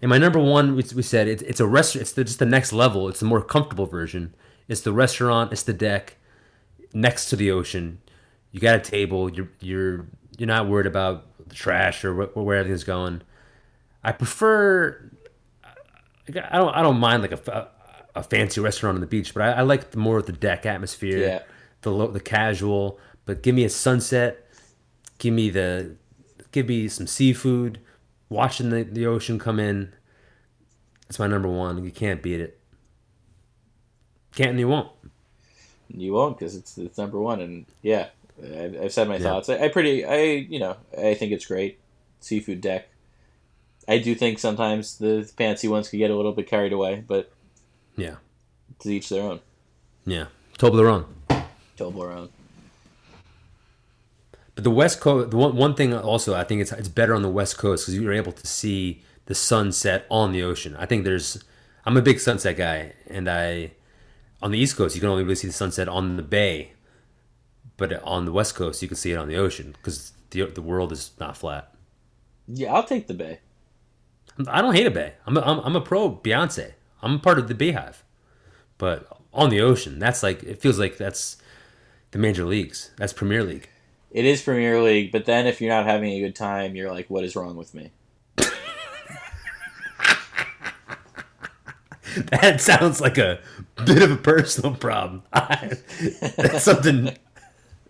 And my number one, we, we said it, it's a restaurant. It's the, just the next level. It's the more comfortable version. It's the restaurant. It's the deck next to the ocean. You got a table. You're you're you're not worried about the trash or wh- where everything's going. I prefer. I don't. I don't mind like a, a fancy restaurant on the beach, but I, I like the more of the deck atmosphere. Yeah. The lo- the casual. But give me a sunset. Give me the. Give me some seafood. Watching the, the ocean come in. That's my number one. You can't beat it. Can't and you won't. You won't because it's it's number one, and yeah, I've, I've said my Yeah. thoughts. I, I pretty, I you know, I think it's great. Seafood deck. I do think sometimes the fancy ones could get a little bit carried away, but Yeah. to each their own. Yeah. Toblerone. Toblerone. But the West Coast, the one, one thing also, I think it's it's better on the West Coast because you're able to see the sunset on the ocean. I think there's, I'm a big sunset guy, and I, on the East Coast, you can only really see the sunset on the bay, but on the West Coast, you can see it on the ocean because the the world is not flat. Yeah, I'll take the bay. I don't hate a bay. I'm a, I'm, I'm a pro Beyonce. I'm a part of the Beehive, but on the ocean, that's like it feels like that's the major leagues. That's Premier League. It is Premier League, but then if you're not having a good time, you're like, what is wrong with me? That sounds like a bit of a personal problem. That's something.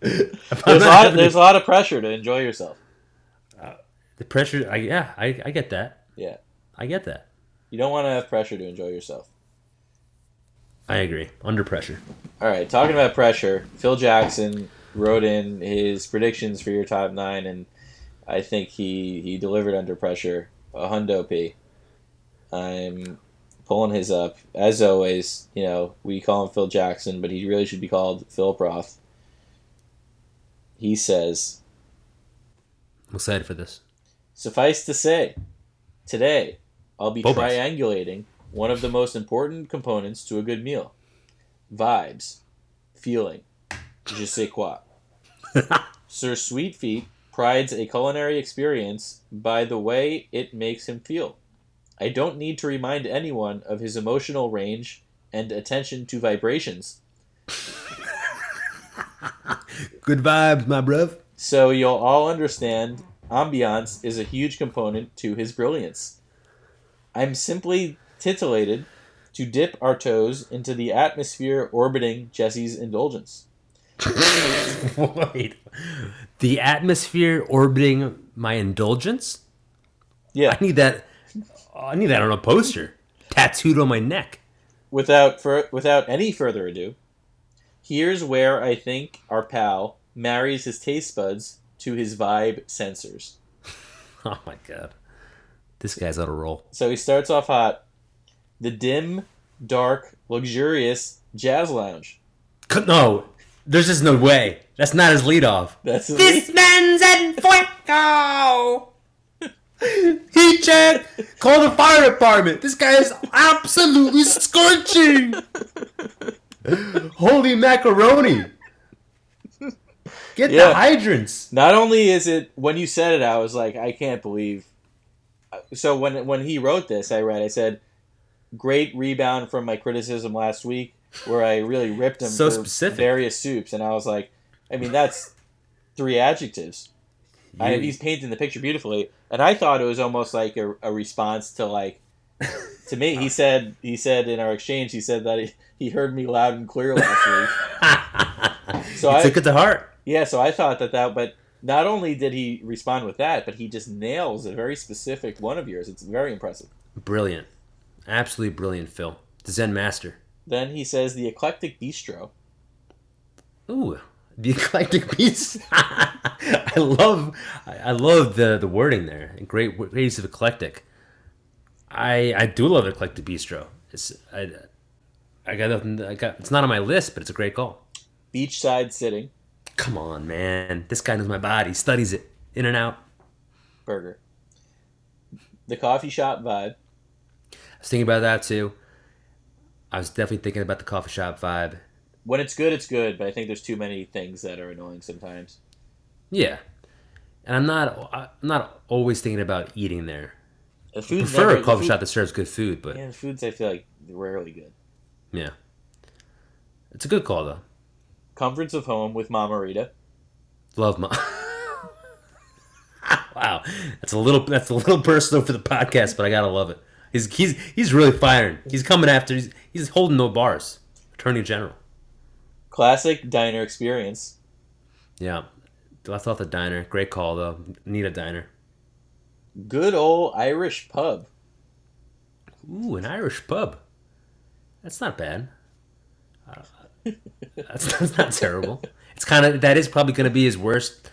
There's a lot. There's a lot of pressure to enjoy yourself. Uh, the pressure. I, yeah, I, I get that. Yeah, I get that. you don't want to have pressure to enjoy yourself. I agree. Under pressure. All right, talking about pressure, Phil Jackson wrote in his predictions for your top nine, and I think he he delivered under pressure. A hundo p. I'm pulling his up as always. You know we call him Phil Jackson, but he really should be called Phil Proth. He says, I'm excited for this. Suffice to say, today I'll be Bobas. triangulating one of the most important components to a good meal vibes, feeling, je sais quoi. Sir Sweet Feet prides a culinary experience by the way it makes him feel. I don't need to remind anyone of his emotional range and attention to vibrations, Good vibes, my bruv. so you'll all understand ambiance is a huge component to his brilliance. I'm simply titillated to dip our toes into the atmosphere orbiting Jesse's indulgence. Wait. The atmosphere orbiting my indulgence? Yeah, I need that. I need that on a poster, tattooed on my neck. without fur- without any further ado, here's where I think our pal marries his taste buds to his vibe sensors. Oh my god, this guy's on a roll. So he starts off hot. The dim, dark, luxurious jazz lounge. No, there's just no way. That's not his lead off. That's the This man's en fuego. Heat check. Call the fire department. This guy is absolutely scorching. Holy macaroni. Get Yeah. the hydrants. Not only is it when you said it, I was like, I can't believe. So when when he wrote this, I read. I said, "Great rebound from my criticism last week, where I really ripped him So for specific. various soups." And I was like, I mean, that's three adjectives. I, he's painting the picture beautifully, and I thought it was almost like a, a response to like to me. He said he said in our exchange he said that he, he heard me loud and clear last week. So he I took it to heart. yeah, so I thought that that, but not only did he respond with that, but he just nails a very specific one of yours. It's very impressive. Brilliant, absolutely brilliant, Phil. The Zen master. Then he says the eclectic bistro. Ooh, the eclectic piece. I love, I love the the wording there. Great, great use of eclectic. I I do love the eclectic bistro. It's I, I got nothing. I got. It's not on my list, but it's a great call. Beachside sitting Come on, man. This guy knows my body. Studies it in and out. burger. The coffee shop vibe. I was thinking about that too. I was definitely thinking about the coffee shop vibe. When it's good, it's good, but I think there's too many things that are annoying sometimes. Yeah, and I'm not. I'm not always thinking about eating there. The I prefer never- a coffee food- shop that serves good food, but Yeah, the foods I feel like rarely good. yeah, it's a good call though. Comforts of home with Mama Rita. Love my. wow, that's a little that's a little personal for the podcast, but I gotta love it. He's he's he's really firing. He's coming after. He's he's holding no bars. Attorney General. Classic diner experience. Yeah, I thought the diner. Great call though. Need a diner. Good old Irish pub. Ooh, an Irish pub. That's not bad. Uh, that's, that's not terrible. It's kind of that is probably going to be his worst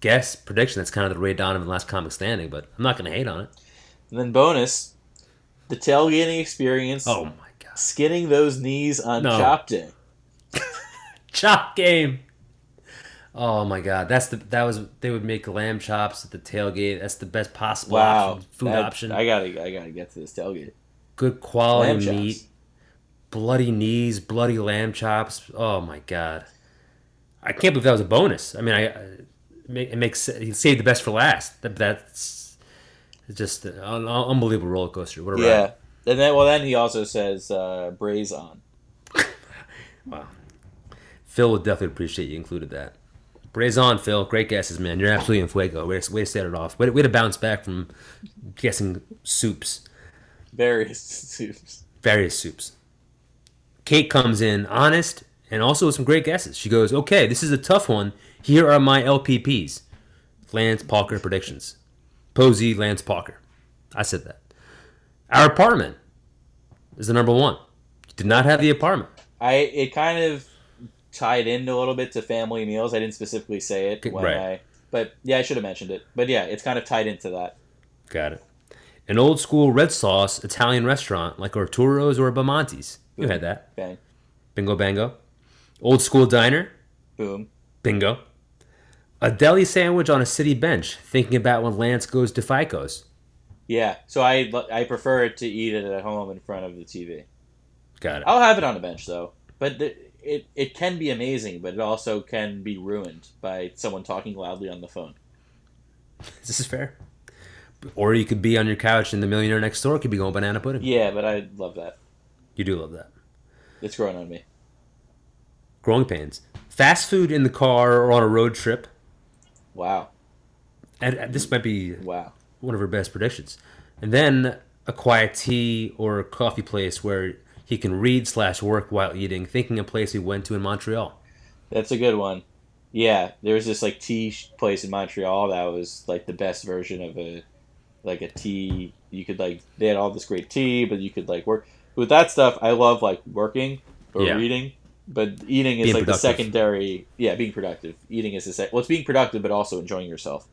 guess prediction. That's kind of the Ray Donovan last comic standing, but I'm not going to hate on it. And then bonus, the tailgating experience. Oh my god, Skinning those knees on No. chop day. chop game. Oh my god, that's the that was they would make lamb chops at the tailgate. That's the best possible Wow. option, food That- option. I gotta I gotta get to this tailgate. Good quality Lamb chops. meat. bloody knees, bloody lamb chops. Oh my god, I can't believe that was a bonus. I mean, I it it makes he saved the best for last. That, that's just an unbelievable roller coaster. What a Yeah. ride! And then well then he also says uh, braise on. Phil would definitely appreciate you included that. Braze on, Phil. Great guesses, man. You're absolutely in fuego. Way to, way to set it off. Way to, way to bounce back from guessing soups, Various soups. various soups. Kate comes in honest and also with some great guesses. She goes, "Okay, this is a tough one. Here are my LPPs: Lance Parker predictions. Posey, Lance Parker. I said that. Our apartment is the number one. Did not have the apartment. I it kind of tied in a little bit to family meals. I didn't specifically say it when Right. I but yeah, I should have mentioned it. But yeah, it's kind of tied into that. Got it. An old school red sauce Italian restaurant like Arturo's or Bamonte's. You had that. Bang. Bingo bango. Old school diner. Boom. Bingo. A deli sandwich on a city bench, thinking about when Lance goes to Faicco's. Yeah. So I I prefer to eat it at home in front of the TV. Got it. I'll have it on a bench though. But the, it it can be amazing, but it also can be ruined by someone talking loudly on the phone. This is fair. Or you could be on your couch and the millionaire next door could be going banana pudding. Yeah, but I love that. You do love that. It's growing on me. Growing pains. Fast food in the car or on a road trip. Wow. And and this might be Wow. one of her best predictions. And then a quiet tea or a coffee place where he can read slash work while eating, thinking a place we went to in Montreal. That's a good one. Yeah, there was this like tea place in Montreal that was like the best version of a like a tea. You could like they had all this great tea, but you could like work with that stuff. I love like working or Yeah. reading, but eating is Being like the secondary. Yeah, being productive. Eating is the sec- well, it's being productive, but also enjoying yourself.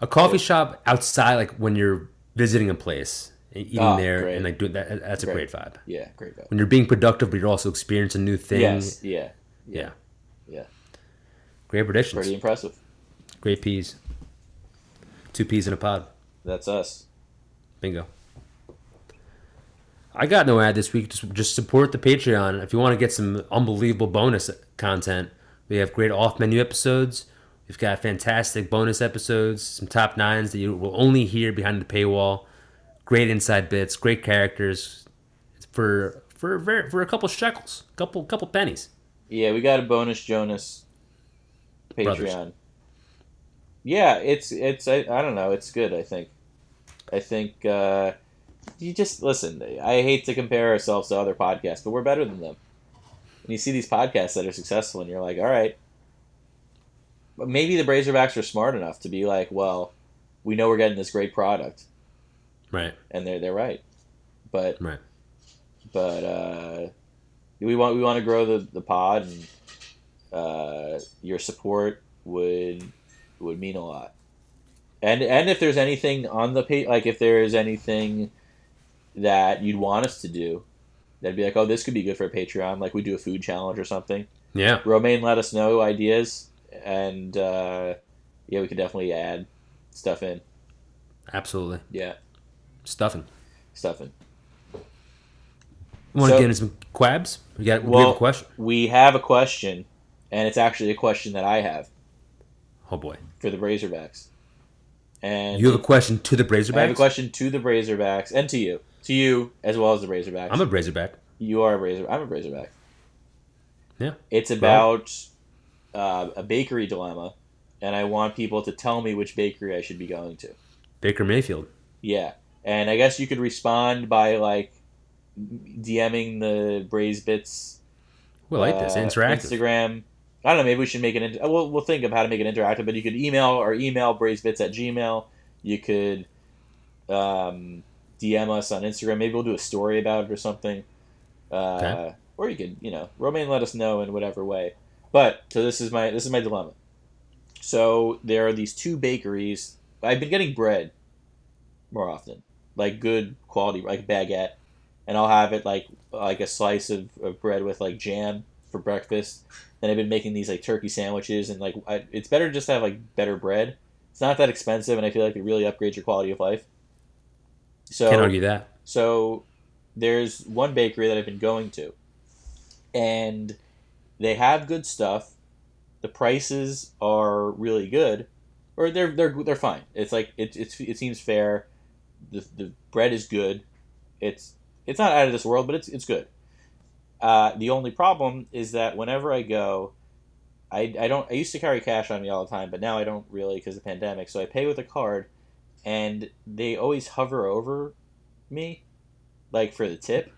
A coffee shop outside, like when you're visiting a place and eating Ah, there, great. and like doing that, that's a Great. great vibe. Yeah, great vibe. When you're being productive, but you're also experiencing new things. Yes, yeah, Yeah. Yeah. Great predictions. pretty impressive. Great peas. Two peas in a pod. That's us. Bingo. I got no ad this week. Just, just support the Patreon. If you want to get some unbelievable bonus content, we have great off menu episodes. We've got fantastic bonus episodes, some top nines that you will only hear behind the paywall. Great inside bits, great characters for for ver- for a couple shekels, couple couple pennies. Yeah, we got a bonus Jonas Patreon. Brothers. yeah, it's it's I, I don't know, it's good. I think, I think uh, you just listen. I hate to compare ourselves to other podcasts, but we're better than them. And you see these podcasts that are successful, and you're like, all right, but maybe the Brazerbacks are smart enough to be like, well, we know we're getting this great product, Right. and they're they're right, but Right. but uh, we want we want to grow the, the pod and uh, your support would would mean a lot and and if there's anything on the page like if there is anything that you'd want us to do that'd be like oh this could be good for a patreon like we do a food challenge or something Yeah. romaine let us know ideas and uh, yeah we could definitely add stuff in Absolutely. yeah Stuffing. stuff in Want to So- get into some quabs? We got. we have Well- a question. we have a question and it's actually a question that i have Oh boy. for the Razorbacks. And You have a question to the Brazerbacks. I have a question to the Razorbacks and to you, to you as well as the Razorbacks. I'm a Razorback. you are a Razor. I'm a Razorback. Yeah. It's about uh, a bakery dilemma, and I want people to tell me which bakery I should be going to. Baker Mayfield. Yeah, and I guess you could respond by like DMing the Braves Bits. We like this. uh, Interactive. Instagram. I don't know. Maybe we should make it. Inter- we'll we'll think of how to make it interactive. But you could email or email brazebits at gmail. You could um, DM us on Instagram. Maybe we'll do a story about it or something. Uh, Okay. Or you could, you know, Romaine let us know in whatever way. But so this is my this is my dilemma. So there are these two bakeries. I've been getting bread more often, like good quality, like baguette, and I'll have it like like a slice of, of bread with like jam for breakfast. Then I've been making these like turkey sandwiches, and like I, it's better just to have like better bread. It's not that expensive, and I feel like it really upgrades your quality of life. So Can't argue that. so there's one bakery that I've been going to, and they have good stuff. The prices are really good, or they're they're they're fine. It's like it it's, it seems fair. The the bread is good. It's it's not out of this world, but it's it's good. Uh, the only problem is that whenever I go, I, I don't I used to carry cash on me all the time, but now I don't really because of the pandemic. So I pay with a card, and they always hover over me, like for the tip.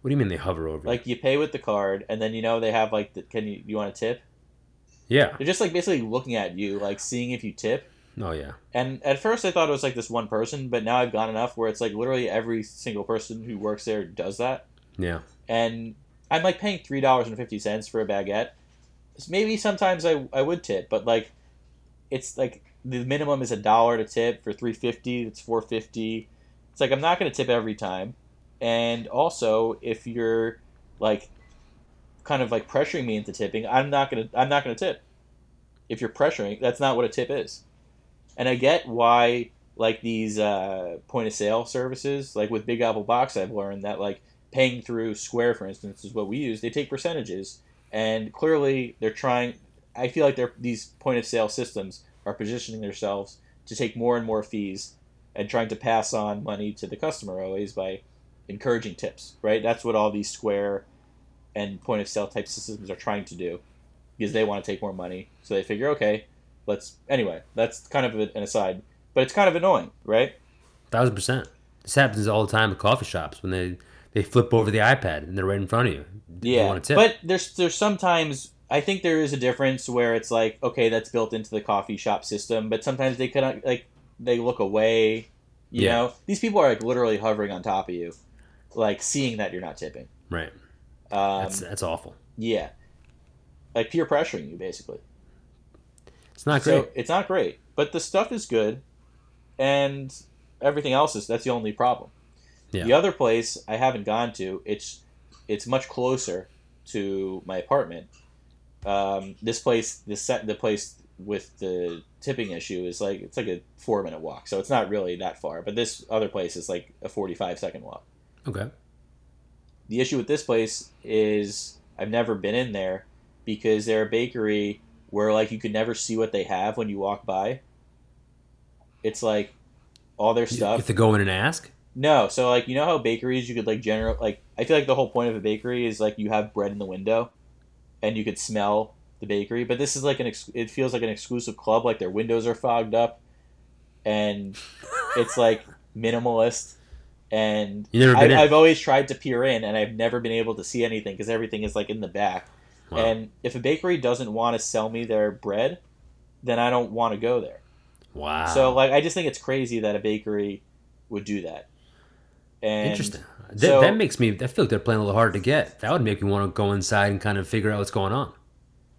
What do you mean they hover over? Like you pay with the card, and then you know they have like the can you you want a tip? yeah. They're just like basically looking at you, like seeing if you tip. Oh yeah. And at first I thought it was like this one person, but now I've gone enough where it's like literally every single person who works there does that. Yeah. And I'm like paying three dollars and fifty cents for a baguette. Maybe sometimes I, I would tip, but like it's like the minimum is a dollar to tip for three fifty. It's four fifty. It's like I'm not going to tip every time, and also if you're like kind of like pressuring me into tipping, I'm not gonna I'm not gonna tip. If you're pressuring, that's not what a tip is. And I get why like these uh, point of sale services, like with Big Apple Box, I've learned that like paying through Square, for instance, is what we use. They take percentages, and clearly they're trying. I feel like they're these point of sale systems are positioning themselves to take more and more fees and trying to pass on money to the customer always by encouraging tips. Right? That's what all these Square and point of sale type systems are trying to do because they want to take more money. So they figure, okay, let's anyway. That's kind of an aside, but it's kind of annoying, right? Thousand percent. This happens all the time at coffee shops when they they flip over the iPad and they're right in front of you. You Yeah, want a tip? but there's there's sometimes I think there is a difference where it's like okay that's built into the coffee shop system, but sometimes they kind of like they look away. You Yeah. know, these people are like literally hovering on top of you, like seeing that you're not tipping. right. Um, That's that's awful. yeah, like peer pressuring you basically. It's not great. So it's not great, but the stuff is good, and everything else is that's the only problem. Yeah. The other place I haven't gone to, it's it's much closer to my apartment. Um, this place, this set, the place with the tipping issue is like it's like a four minute walk, so it's not really that far. But this other place is like a forty five second walk. okay. The issue with this place is I've never been in there because they're a bakery where like you could never see what they have when you walk by. It's like all their You, you stuff. have to go in and ask. No, so like you know how bakeries you could like general like I feel like the whole point of a bakery is like you have bread in the window, and you could smell the bakery, but this is like an ex- it feels like an exclusive club. Like their windows are fogged up, and it's like minimalist. And I. I've always tried to peer in, and I've never been able to see anything because everything is like in the back. Wow. And if a bakery doesn't want to sell me their bread, then I don't want to go there. Wow. So like I just think it's crazy that a bakery would do that. And Interesting. That, so- that makes me. I feel like they're playing a little hard to get. That would make me want to go inside and kind of figure out what's going on.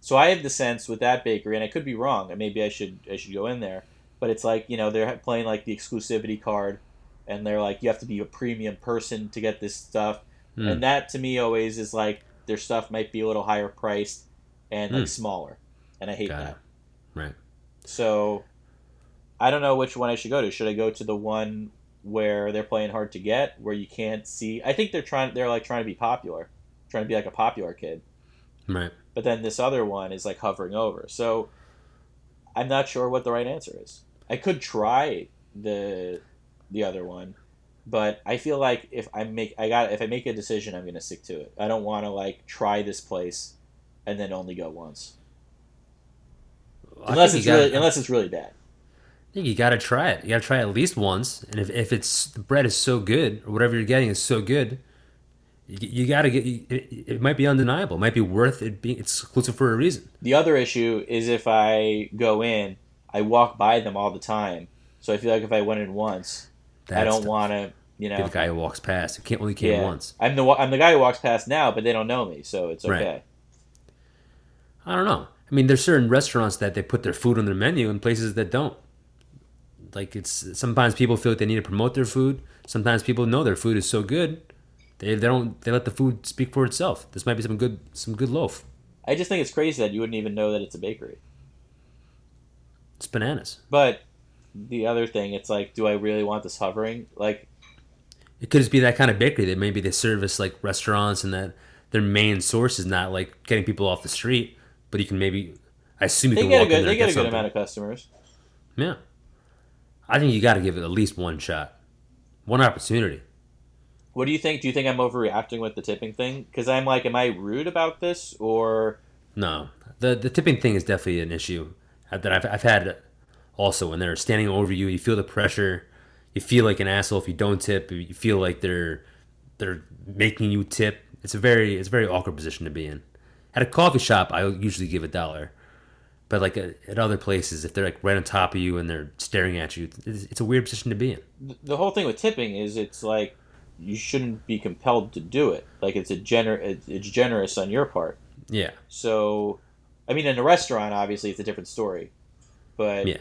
So I have the sense with that bakery, and I could be wrong, and maybe I should I should go in there. But it's like you know they're playing like the exclusivity card, and they're like you have to be a premium person to get this stuff, Hmm. and that to me always is like their stuff might be a little higher priced and like Hmm. smaller, and I hate Got that. it. Right. So I don't know which one I should go to. Should I go to the one where they're playing hard to get, where you can't see? I think they're trying. They're like trying to be popular, trying to be like a popular kid. Right. But then this other one is like hovering over. So I'm not sure what the right answer is. I could try the the other one, but I feel like if I make I got if I make a decision, I'm gonna stick to it. I don't want to like try this place and then only go once, I unless it's gotta- really unless it's really bad. I think you got to try it. You got to try it at least once. And if, if it's the bread is so good or whatever you're getting is so good, you, you got to get. It, it might be undeniable. It might be worth it being exclusive for a reason. The other issue is if I go in, I walk by them all the time. So I feel like if I went in once, I don't want to, you be know. the guy who walks past. Who can't only came Yeah. once. I'm the I'm the guy who walks past now, but they don't know me, so it's Right. okay. I don't know. I mean, there's certain restaurants that they put their food on their menu, and places that don't. Like it's sometimes people feel like they need to promote their food. Sometimes people know their food is so good, they, they don't they let the food speak for itself. This might be some good some good loaf. I just think it's crazy that you wouldn't even know that it's a bakery. It's bananas. But the other thing, it's like, do I really want this hovering? Like, It could just be that kind of bakery that maybe they service like restaurants and that their main source is not like getting people off the street, but you can maybe I assume you they can get a walk in good there they and get a get good something. amount of customers. Yeah. I think you got to give it at least one shot. One opportunity. What do you think? Do you think I'm overreacting with the tipping thing? Because I'm like, am I rude about this or? No, the the tipping thing is definitely an issue that I've I've had also when they're standing over you. You feel the pressure. You feel like an asshole if you don't tip. You feel like they're they're making you tip. It's a very it's a very awkward position to be in. At a coffee shop, I usually give a dollar, but like at, at other places, if they're like right on top of you and they're staring at you, it's, it's a weird position to be in. The whole thing with tipping is it's like you shouldn't be compelled to do it. Like it's a gener it's generous on your part. Yeah, So, I mean, in a restaurant, obviously, it's a different story. But yeah,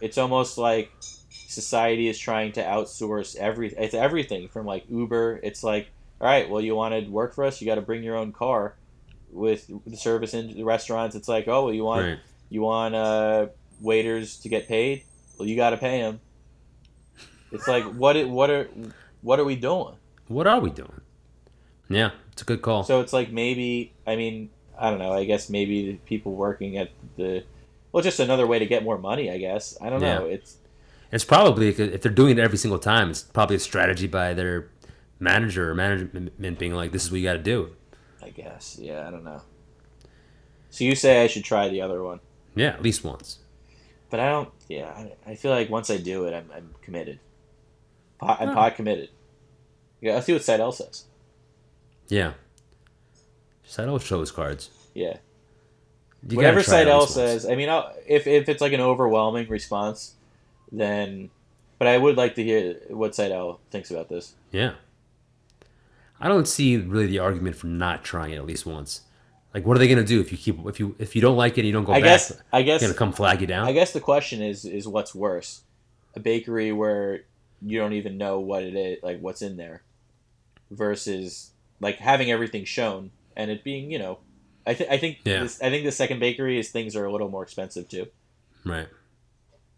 it's almost like society is trying to outsource every it's everything from like Uber. It's like, all right, well, you want to work for us, you got to bring your own car. With the service in the restaurants, it's like, oh, well, you want right. you want uh, waiters to get paid. Well, you got to pay them. It's like, what? it- What are what are we doing? What are we doing? Yeah, it's a good call. So it's like maybe I mean I don't know. I guess maybe the people working at the well, just another way to get more money. I guess I don't know. It's It's probably if they're doing it every single time, it's probably a strategy by their manager or management being like, "This is what you got to do." I guess yeah. I don't know. So you say I should try the other one, Yeah, at least once. but I don't. Yeah, I, I feel like once I do it, I'm, I'm committed. Pot, I'm Huh. pot committed. Yeah, let's see what Seidel says. Yeah. Seidel shows cards. Yeah. You Whatever gotta try it at Seidel says, I mean, I'll, if if it's like an overwhelming response, then. But I would like to hear what Seidel thinks about this. Yeah. I don't see really the argument for not trying it at least once. Like, what are they gonna do if you keep if you if you don't like it and you don't go I back? guess. I guess. gonna come flag you down. I guess the question is is what's worse, a bakery where you don't even know what it is, like what's in there, versus like having everything shown and it being, you know, I think I think Yeah. this, I think the second bakery is things are a little more expensive too. Right.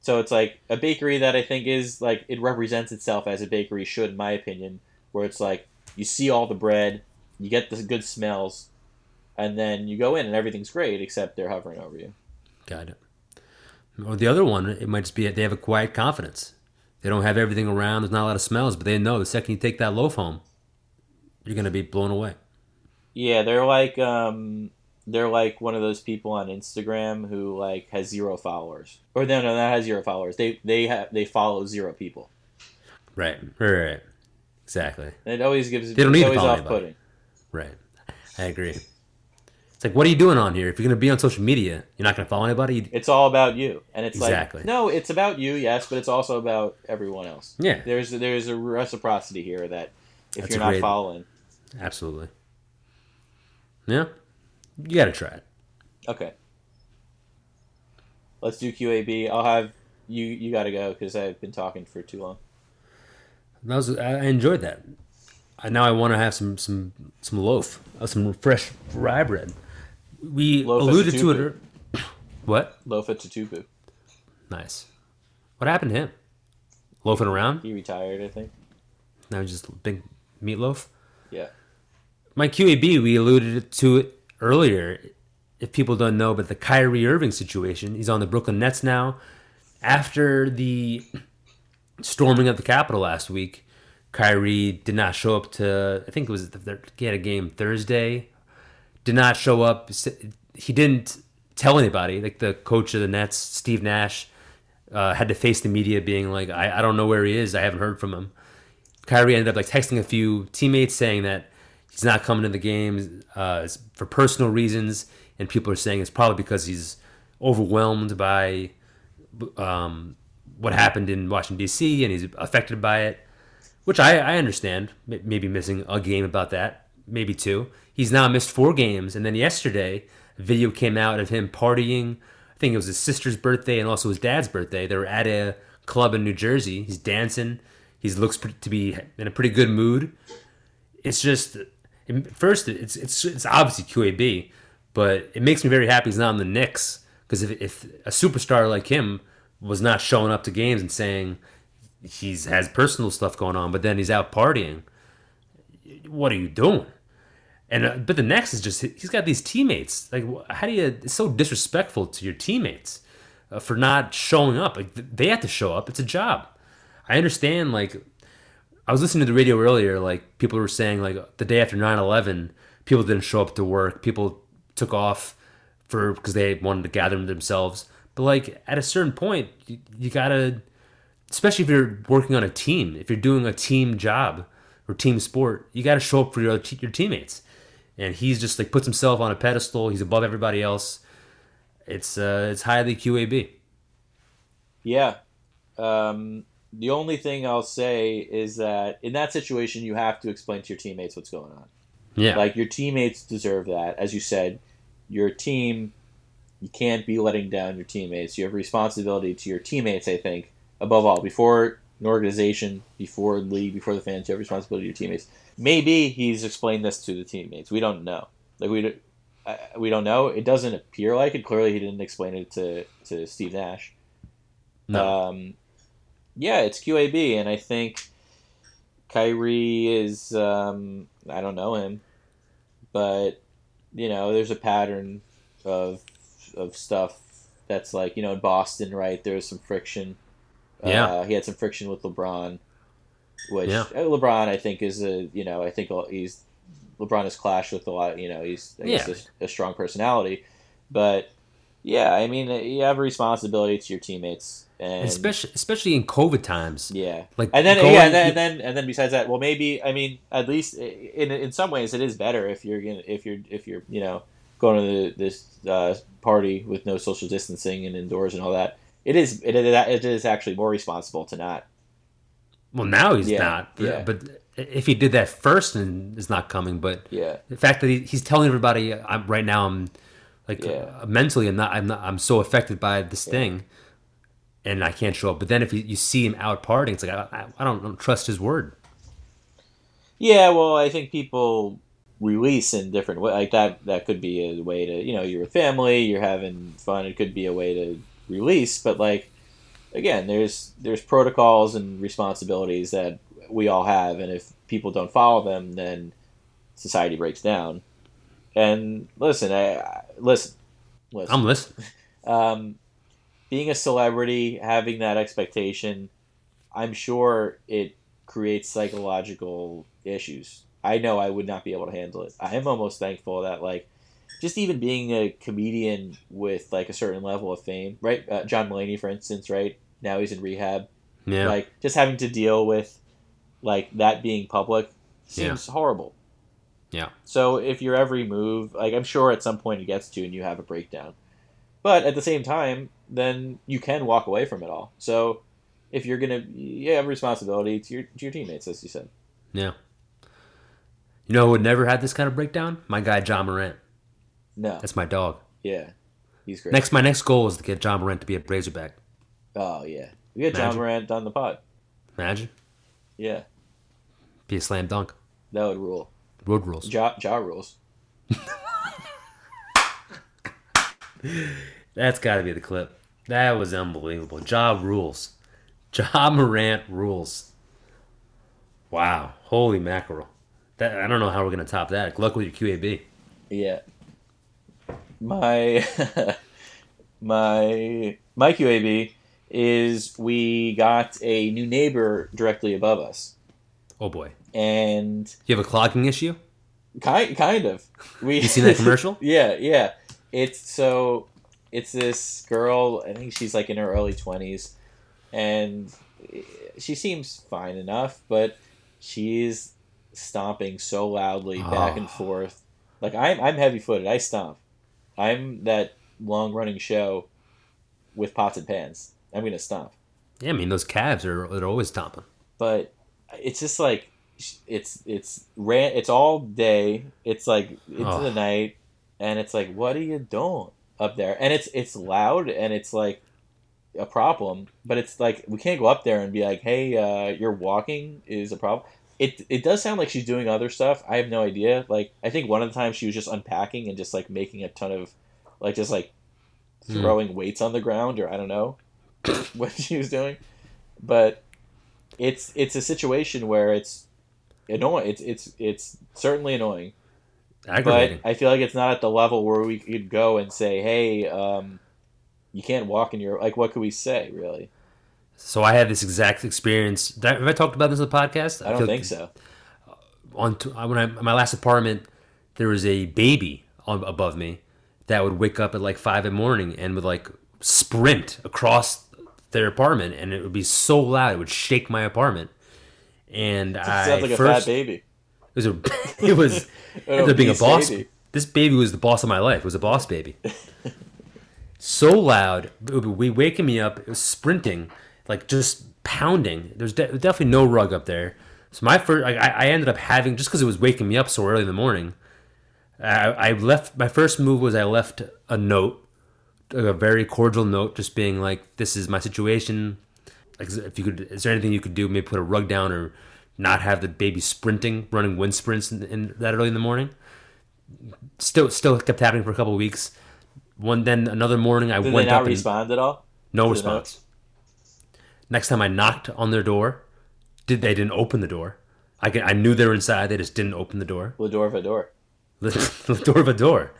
So it's like a bakery that I think is like it represents itself as a bakery should, in my opinion, where it's like you see all the bread, you get the good smells, and then you go in and everything's great except they're hovering over you. Got it. Or the other one, it might just be they have a quiet confidence. They don't have everything around. There's not a lot of smells, but they know the second you take that loaf home, you're gonna be blown away. Yeah, they're like um they're like one of those people on Instagram who like has zero followers, or no, no, that has zero followers. They they have they follow zero people. Right. Right. Right. Exactly. And it always gives. They don't it's need to follow off-putting. Right. I agree. It's like, what are you doing on here? If you're going to be on social media, you're not going to follow anybody. It's all about you, and it's Exactly. like no, it's about you, yes, but it's also about everyone else. Yeah. There's there's a reciprocity here that if That's you're not great- following, Absolutely. Yeah. You got to try it. okay. Let's do QAB. I'll have you. You got to go because I've been talking for too long. That was I enjoyed that. I, now I want to have some some some loaf, uh, some fresh rye bread. We Loaf alluded to it. Ear- What? Lofa Tatupu. Nice. What happened to him? Loafing around? He retired, I think. Now just big meatloaf. Yeah. My QAB, we alluded to it earlier. If people don't know, but the Kyrie Irving situation, he's on the Brooklyn Nets now. After the storming of the Capitol last week, Kyrie did not show up to. I think it was he had a game Thursday. Did not show up. He didn't tell anybody. Like the coach of the Nets, Steve Nash, uh, had to face the media, being like, I, "I don't know where he is. I haven't heard from him." Kyrie ended up like texting a few teammates saying that he's not coming to the games uh, for personal reasons, and people are saying it's probably because he's overwhelmed by um, what happened in Washington D.C. and he's affected by it, which I, I understand. Maybe missing a game about that, maybe two. He's now missed four games, and then yesterday, a video came out of him partying. I think it was his sister's birthday and also his dad's birthday. They were at a club in New Jersey. He's dancing. He looks to be in a pretty good mood. It's just first it's it's it's obviously QAB, but it makes me very happy he's not on the Knicks because if if a superstar like him was not showing up to games and saying he's has personal stuff going on, but then he's out partying, what are you doing? And uh, but the next is just he's got these teammates. Like, how do you? It's so disrespectful to your teammates uh, for not showing up. Like they have to show up. It's a job. I understand. Like I was listening to the radio earlier. Like people were saying, like the day after 9-11, people didn't show up to work. People took off for because they wanted to gather themselves. But like at a certain point, you, you gotta, especially if you're working on a team, if you're doing a team job or team sport, you gotta show up for your your teammates. And he's just like puts himself on a pedestal. He's above everybody else. It's uh, it's highly QAB. Yeah. Um, the only thing I'll say is that in that situation, you have to explain to your teammates what's going on. Yeah, Like your teammates deserve that. As you said, your team, you can't be letting down your teammates. You have responsibility to your teammates. I think above all, before an organization, before the league, before the fans, you have responsibility to your teammates. Maybe he's explained this to the teammates. We don't know. Like we, don't- uh, we don't know. It doesn't appear like it. Clearly, he didn't explain it to to Steve Nash. no, Um, yeah, it's QAB, and I think Kyrie is. Um, I don't know him, but you know, there's a pattern of of stuff that's like you know in Boston, right? There's some friction. Yeah. uh, he had some friction with LeBron, which Yeah. uh, LeBron I think is a you know I think he's LeBron has clashed with a lot. You know, he's I guess Yeah. a, a strong personality, but yeah, I mean you have a responsibility to your teammates, and especially especially in COVID times. yeah, Like and then going- yeah, and then, and then and then besides that, well, maybe I mean, at least in in some ways, it is better if you're gonna if you're if you're you know going to the, this uh, party with no social distancing and indoors and all that. It is it, it, it is actually more responsible to not. Well, now he's Yeah, not. But, yeah. but if he did that first and is not coming, but Yeah, the fact that he, he's telling everybody, I'm right now, I'm like Yeah. uh, mentally, I'm not, I'm not, I'm so affected by this thing, and I can't show up. But then if you, you see him out partying, it's like I, I, I don't, don't trust his word. yeah. Well, I think people release in different ways. Like that that could be a way to you know you're with family, you're having fun. It could be a way to release, but like again, there's there's protocols and responsibilities that we all have, and if people don't follow them, then society breaks down. And listen, I, I listen, listen. I'm listening. um, being a celebrity, having that expectation, I'm sure it creates psychological issues. I know I would not be able to handle it. I am almost thankful that like just even being a comedian with like a certain level of fame, right? Uh, John Mulaney, for instance, right now he's in rehab. Yeah. Like just having to deal with like that being public seems horrible. Yeah. So if your every move, like I'm sure at some point it gets to and you have a breakdown, but at the same time, then you can walk away from it all. So if you're gonna, you have responsibility to your to your teammates, as you said. yeah. You know who would never had this kind of breakdown? My guy Ja Morant. No, That's my dog. yeah, he's great. Next, my next goal is to get Ja Morant to be a Razorback. Oh yeah, we had Ja Morant on the pod. Imagine, Yeah, be a slam dunk. that would rule. Road rules. Ja, ja rules. That's got to be the clip. That was unbelievable. Ja rules. Ja Morant rules. Wow. Holy mackerel. That I don't know how we're gonna top that. Good luck with your QAB. Yeah. My my my QAB is we got a new neighbor directly above us, Oh boy. and You have a clogging issue? kind kind of we You seen that commercial? yeah, yeah. It's so it's this girl. I think she's like in her early twenties, and she seems fine enough, but she's stomping so loudly ah. back and Oh. forth. Like I'm, I'm heavy footed. I stomp. I'm that long running show with pots and pans. I'm gonna stomp. Yeah, I mean those calves are they're always stomping. But it's just like it's it's ran. It's all day. It's like into Oh. the night, and it's like, what are you doing up there? And it's it's loud, and it's like a problem. But it's like we can't go up there and be like, hey, uh, your walking is a problem. It it does sound like she's doing other stuff. I have no idea. Like I think one of the times she was just unpacking and just like making a ton of, like just like Hmm. throwing weights on the ground, or I don't know what she was doing. But it's it's a situation where it's annoying. It's it's it's certainly annoying. But I feel like it's not at the level where we could go and say, "Hey, um, you can't walk in your like." What could we say, really? so I had this exact experience. Did I- Have I talked about this on the podcast? I don't feel- think so. on t- when I my last apartment, there was a baby on, above me that would wake up at like five in the morning and would like sprint across their apartment, and it would be so loud it would shake my apartment. And It I sounds like a first fat baby. It was a it was ended up being a boss. This baby was the boss of my life. It was a boss baby. so loud, it would be waking me up. It was sprinting, like just pounding. There's de- definitely no rug up there. So my first, I, I ended up having just because it was waking me up so early in the morning. I, I left. My first move was I left a note, a very cordial note, just being like, "This is my situation. Like, if you could, is there anything you could do? Maybe put a rug down or not have the baby sprinting, running wind sprints in, in that early in the morning." Still, still kept happening for a couple of weeks. One then another morning I Did they went not up and respond at all? no the response. Next time I knocked on their door, did they didn't open the door? I can, I knew they were inside. They just didn't open the door. The door of a door. the door of a door.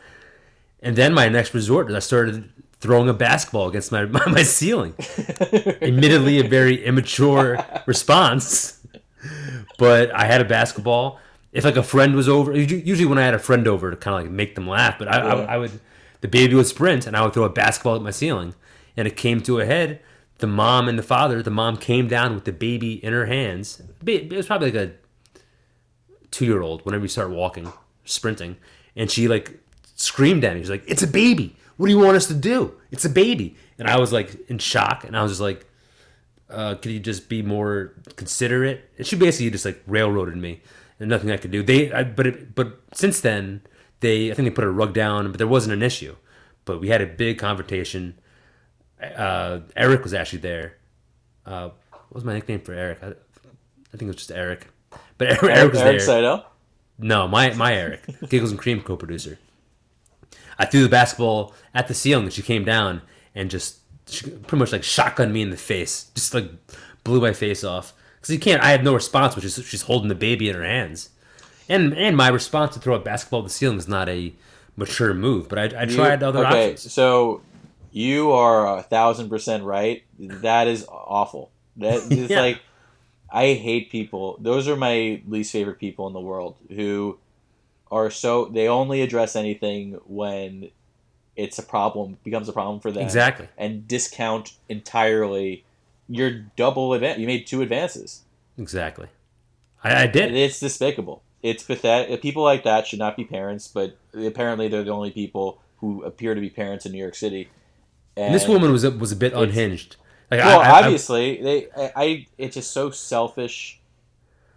And then my next resort is I started throwing a basketball against my my, my ceiling. Admittedly, a very immature response, but I had a basketball. If like a friend was over, usually when I had a friend over to kind of like make them laugh, but I, I, Yeah. I would the baby would sprint and I would throw a basketball at my ceiling, and it came to a head. The mom and the father, the mom came down with the baby in her hands. It was probably like a two year old whenever you start walking, sprinting, and she like screamed at me. She's like, "It's a baby. What do you want us to do? It's a baby." And I was like in shock, and I was just like, uh, "Could you just be more considerate?" And she basically just like railroaded me, and nothing I could do. They, I, but it, but since then, they I think they put a rug down, but there wasn't an issue. But we had a big confrontation. Uh, Eric was actually there. Uh, what was my nickname for Eric? I, I think it was just Eric. But Eric, Eric was Eric there. Seidel? No, my my Eric, Giggles and Cream co-producer. I threw the basketball at the ceiling, and she came down and just she pretty much like shotgunned me in the face, just like blew my face off. Because you can't, I had no response, which is she's holding the baby in her hands, and and my response to throw a basketball at the ceiling is not a mature move. But I, I You- tried other okay, options. so you are a thousand percent right. That is awful. That is Yeah. like I hate people. Those are my least favorite people in the world who are so they only address anything when it's a problem becomes a problem for them Exactly. and discount entirely your double advance. You made two advances. Exactly. I, I did. And it's despicable. It's pathetic. People like that should not be parents, but apparently they're the only people who appear to be parents in New York City. And this woman was a, was a bit unhinged. Like well, I, I, obviously, they, I, I, it's just so selfish,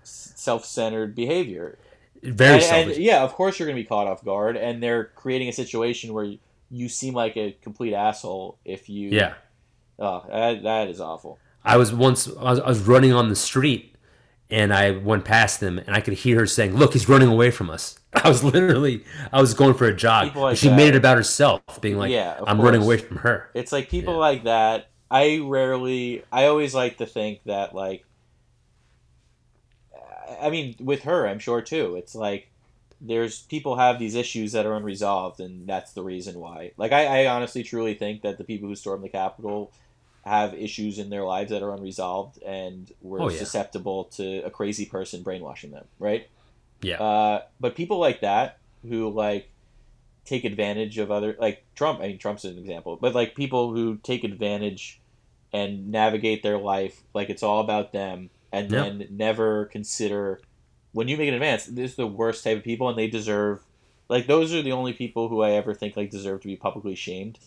self-centered behavior. Very and, selfish. and yeah, of course you're going to be caught off guard, and they're creating a situation where you, seem like a complete asshole if you. yeah. Oh, that, that is awful. I was once I was, I was running on the street and I went past them and I could hear her saying, "Look, he's running away from us." I was literally I was going for a jog. Like she that. made it about herself, being like, Yeah, "I'm running away from her." It's like people Yeah. like that. I rarely. I always like to think that like. I mean, with her, I'm sure too. It's like there's people have these issues that are unresolved, and that's the reason why. Like, I, I honestly, truly think that the people who stormed the Capitol have issues in their lives that are unresolved, and were Oh, yeah. susceptible to a crazy person brainwashing them. Right. Yeah. Uh, but people like that who like take advantage of other like Trump. I mean, Trump's an example, but like people who take advantage and navigate their life like it's all about them, and Yeah. then never consider when you make an advance. This is the worst type of people, and they deserve like those are the only people who I ever think like deserve to be publicly shamed.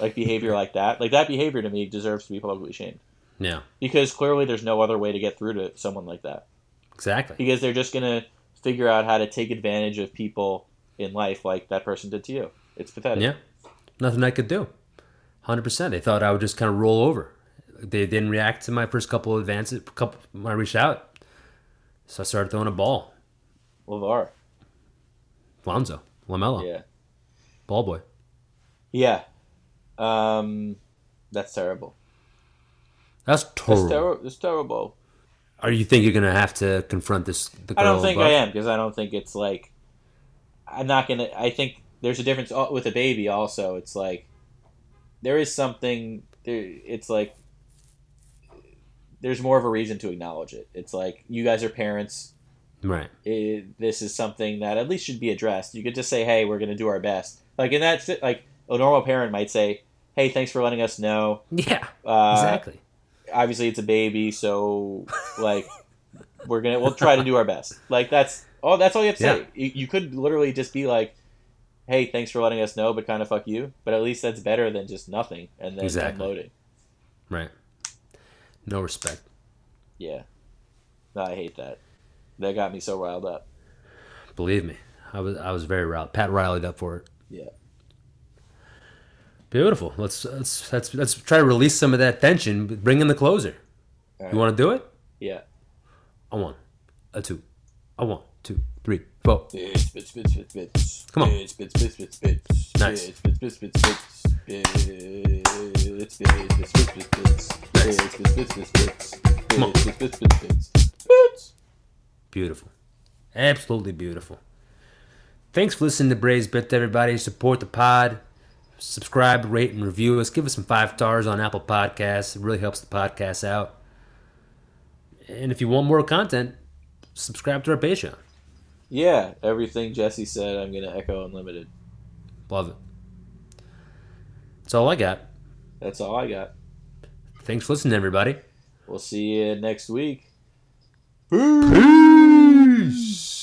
Like behavior like that, like that behavior to me deserves to be publicly shamed yeah. because clearly there's no other way to get through to someone like that Exactly. because they're just gonna figure out how to take advantage of people in life like that person did to you. It's pathetic. Yeah. Nothing I could do. Hundred percent. They thought I would just kind of roll over. They didn't react to my first couple of advances. Couple when I reached out, so I started throwing a ball. LaVar. Lonzo, LaMelo, Yeah. ball boy. Yeah. Um, that's terrible. That's That's terrible. terrible. That's terrible. Are you think you're gonna have to confront this? The girl I don't think above? I am because I don't think it's like. I'm not gonna. I think there's a difference with a baby. Also, it's like there is something. There, it's like there's more of a reason to acknowledge it. It's like you guys are parents. Right. it, this is something that at least should be addressed. You could just say, "Hey, we're going to do our best." Like in that, like a normal parent might say, "Hey, thanks for letting us know." Yeah. Uh, exactly. Obviously, it's a baby, so like we're gonna we'll try to do our best. Like that's all. That's all you have to Yeah. say. You, you could literally just be like, "Hey, thanks for letting us know," but kind of fuck you. But at least that's better than just nothing and then Exactly. unloading. Right. No respect. Yeah, no, I hate that. That got me so riled up. Believe me, I was I was very riled. Pat riled up for it. Yeah. Beautiful. Let's let's let's let's try to release some of that tension. Bring in the closer. All You want to do it? Yeah. A one, a two, a one, two, three, four. Bits, bits, bits, bits, bits. Come on. Bits, bits, bits, bits, bits. Nice. Bits, bits, bits, bits, bits. Bits, bits, bits, bits, bits, bits. Nice. Bits, bits, bits, bits, bits. Come on. Bits, bits, bits, bits, bits. Bits. Beautiful. Absolutely beautiful. Thanks for listening to Braves Bit, everybody. Support the pod. Subscribe, rate, and review us. Give us some five stars on Apple Podcasts. It really helps the podcast out. And if you want more content, subscribe to our Patreon. Yeah, everything Jesse said, I'm gonna echo unlimited. Love it. That's all I got. That's all I got. Thanks for listening, everybody. We'll see you next week. Peace.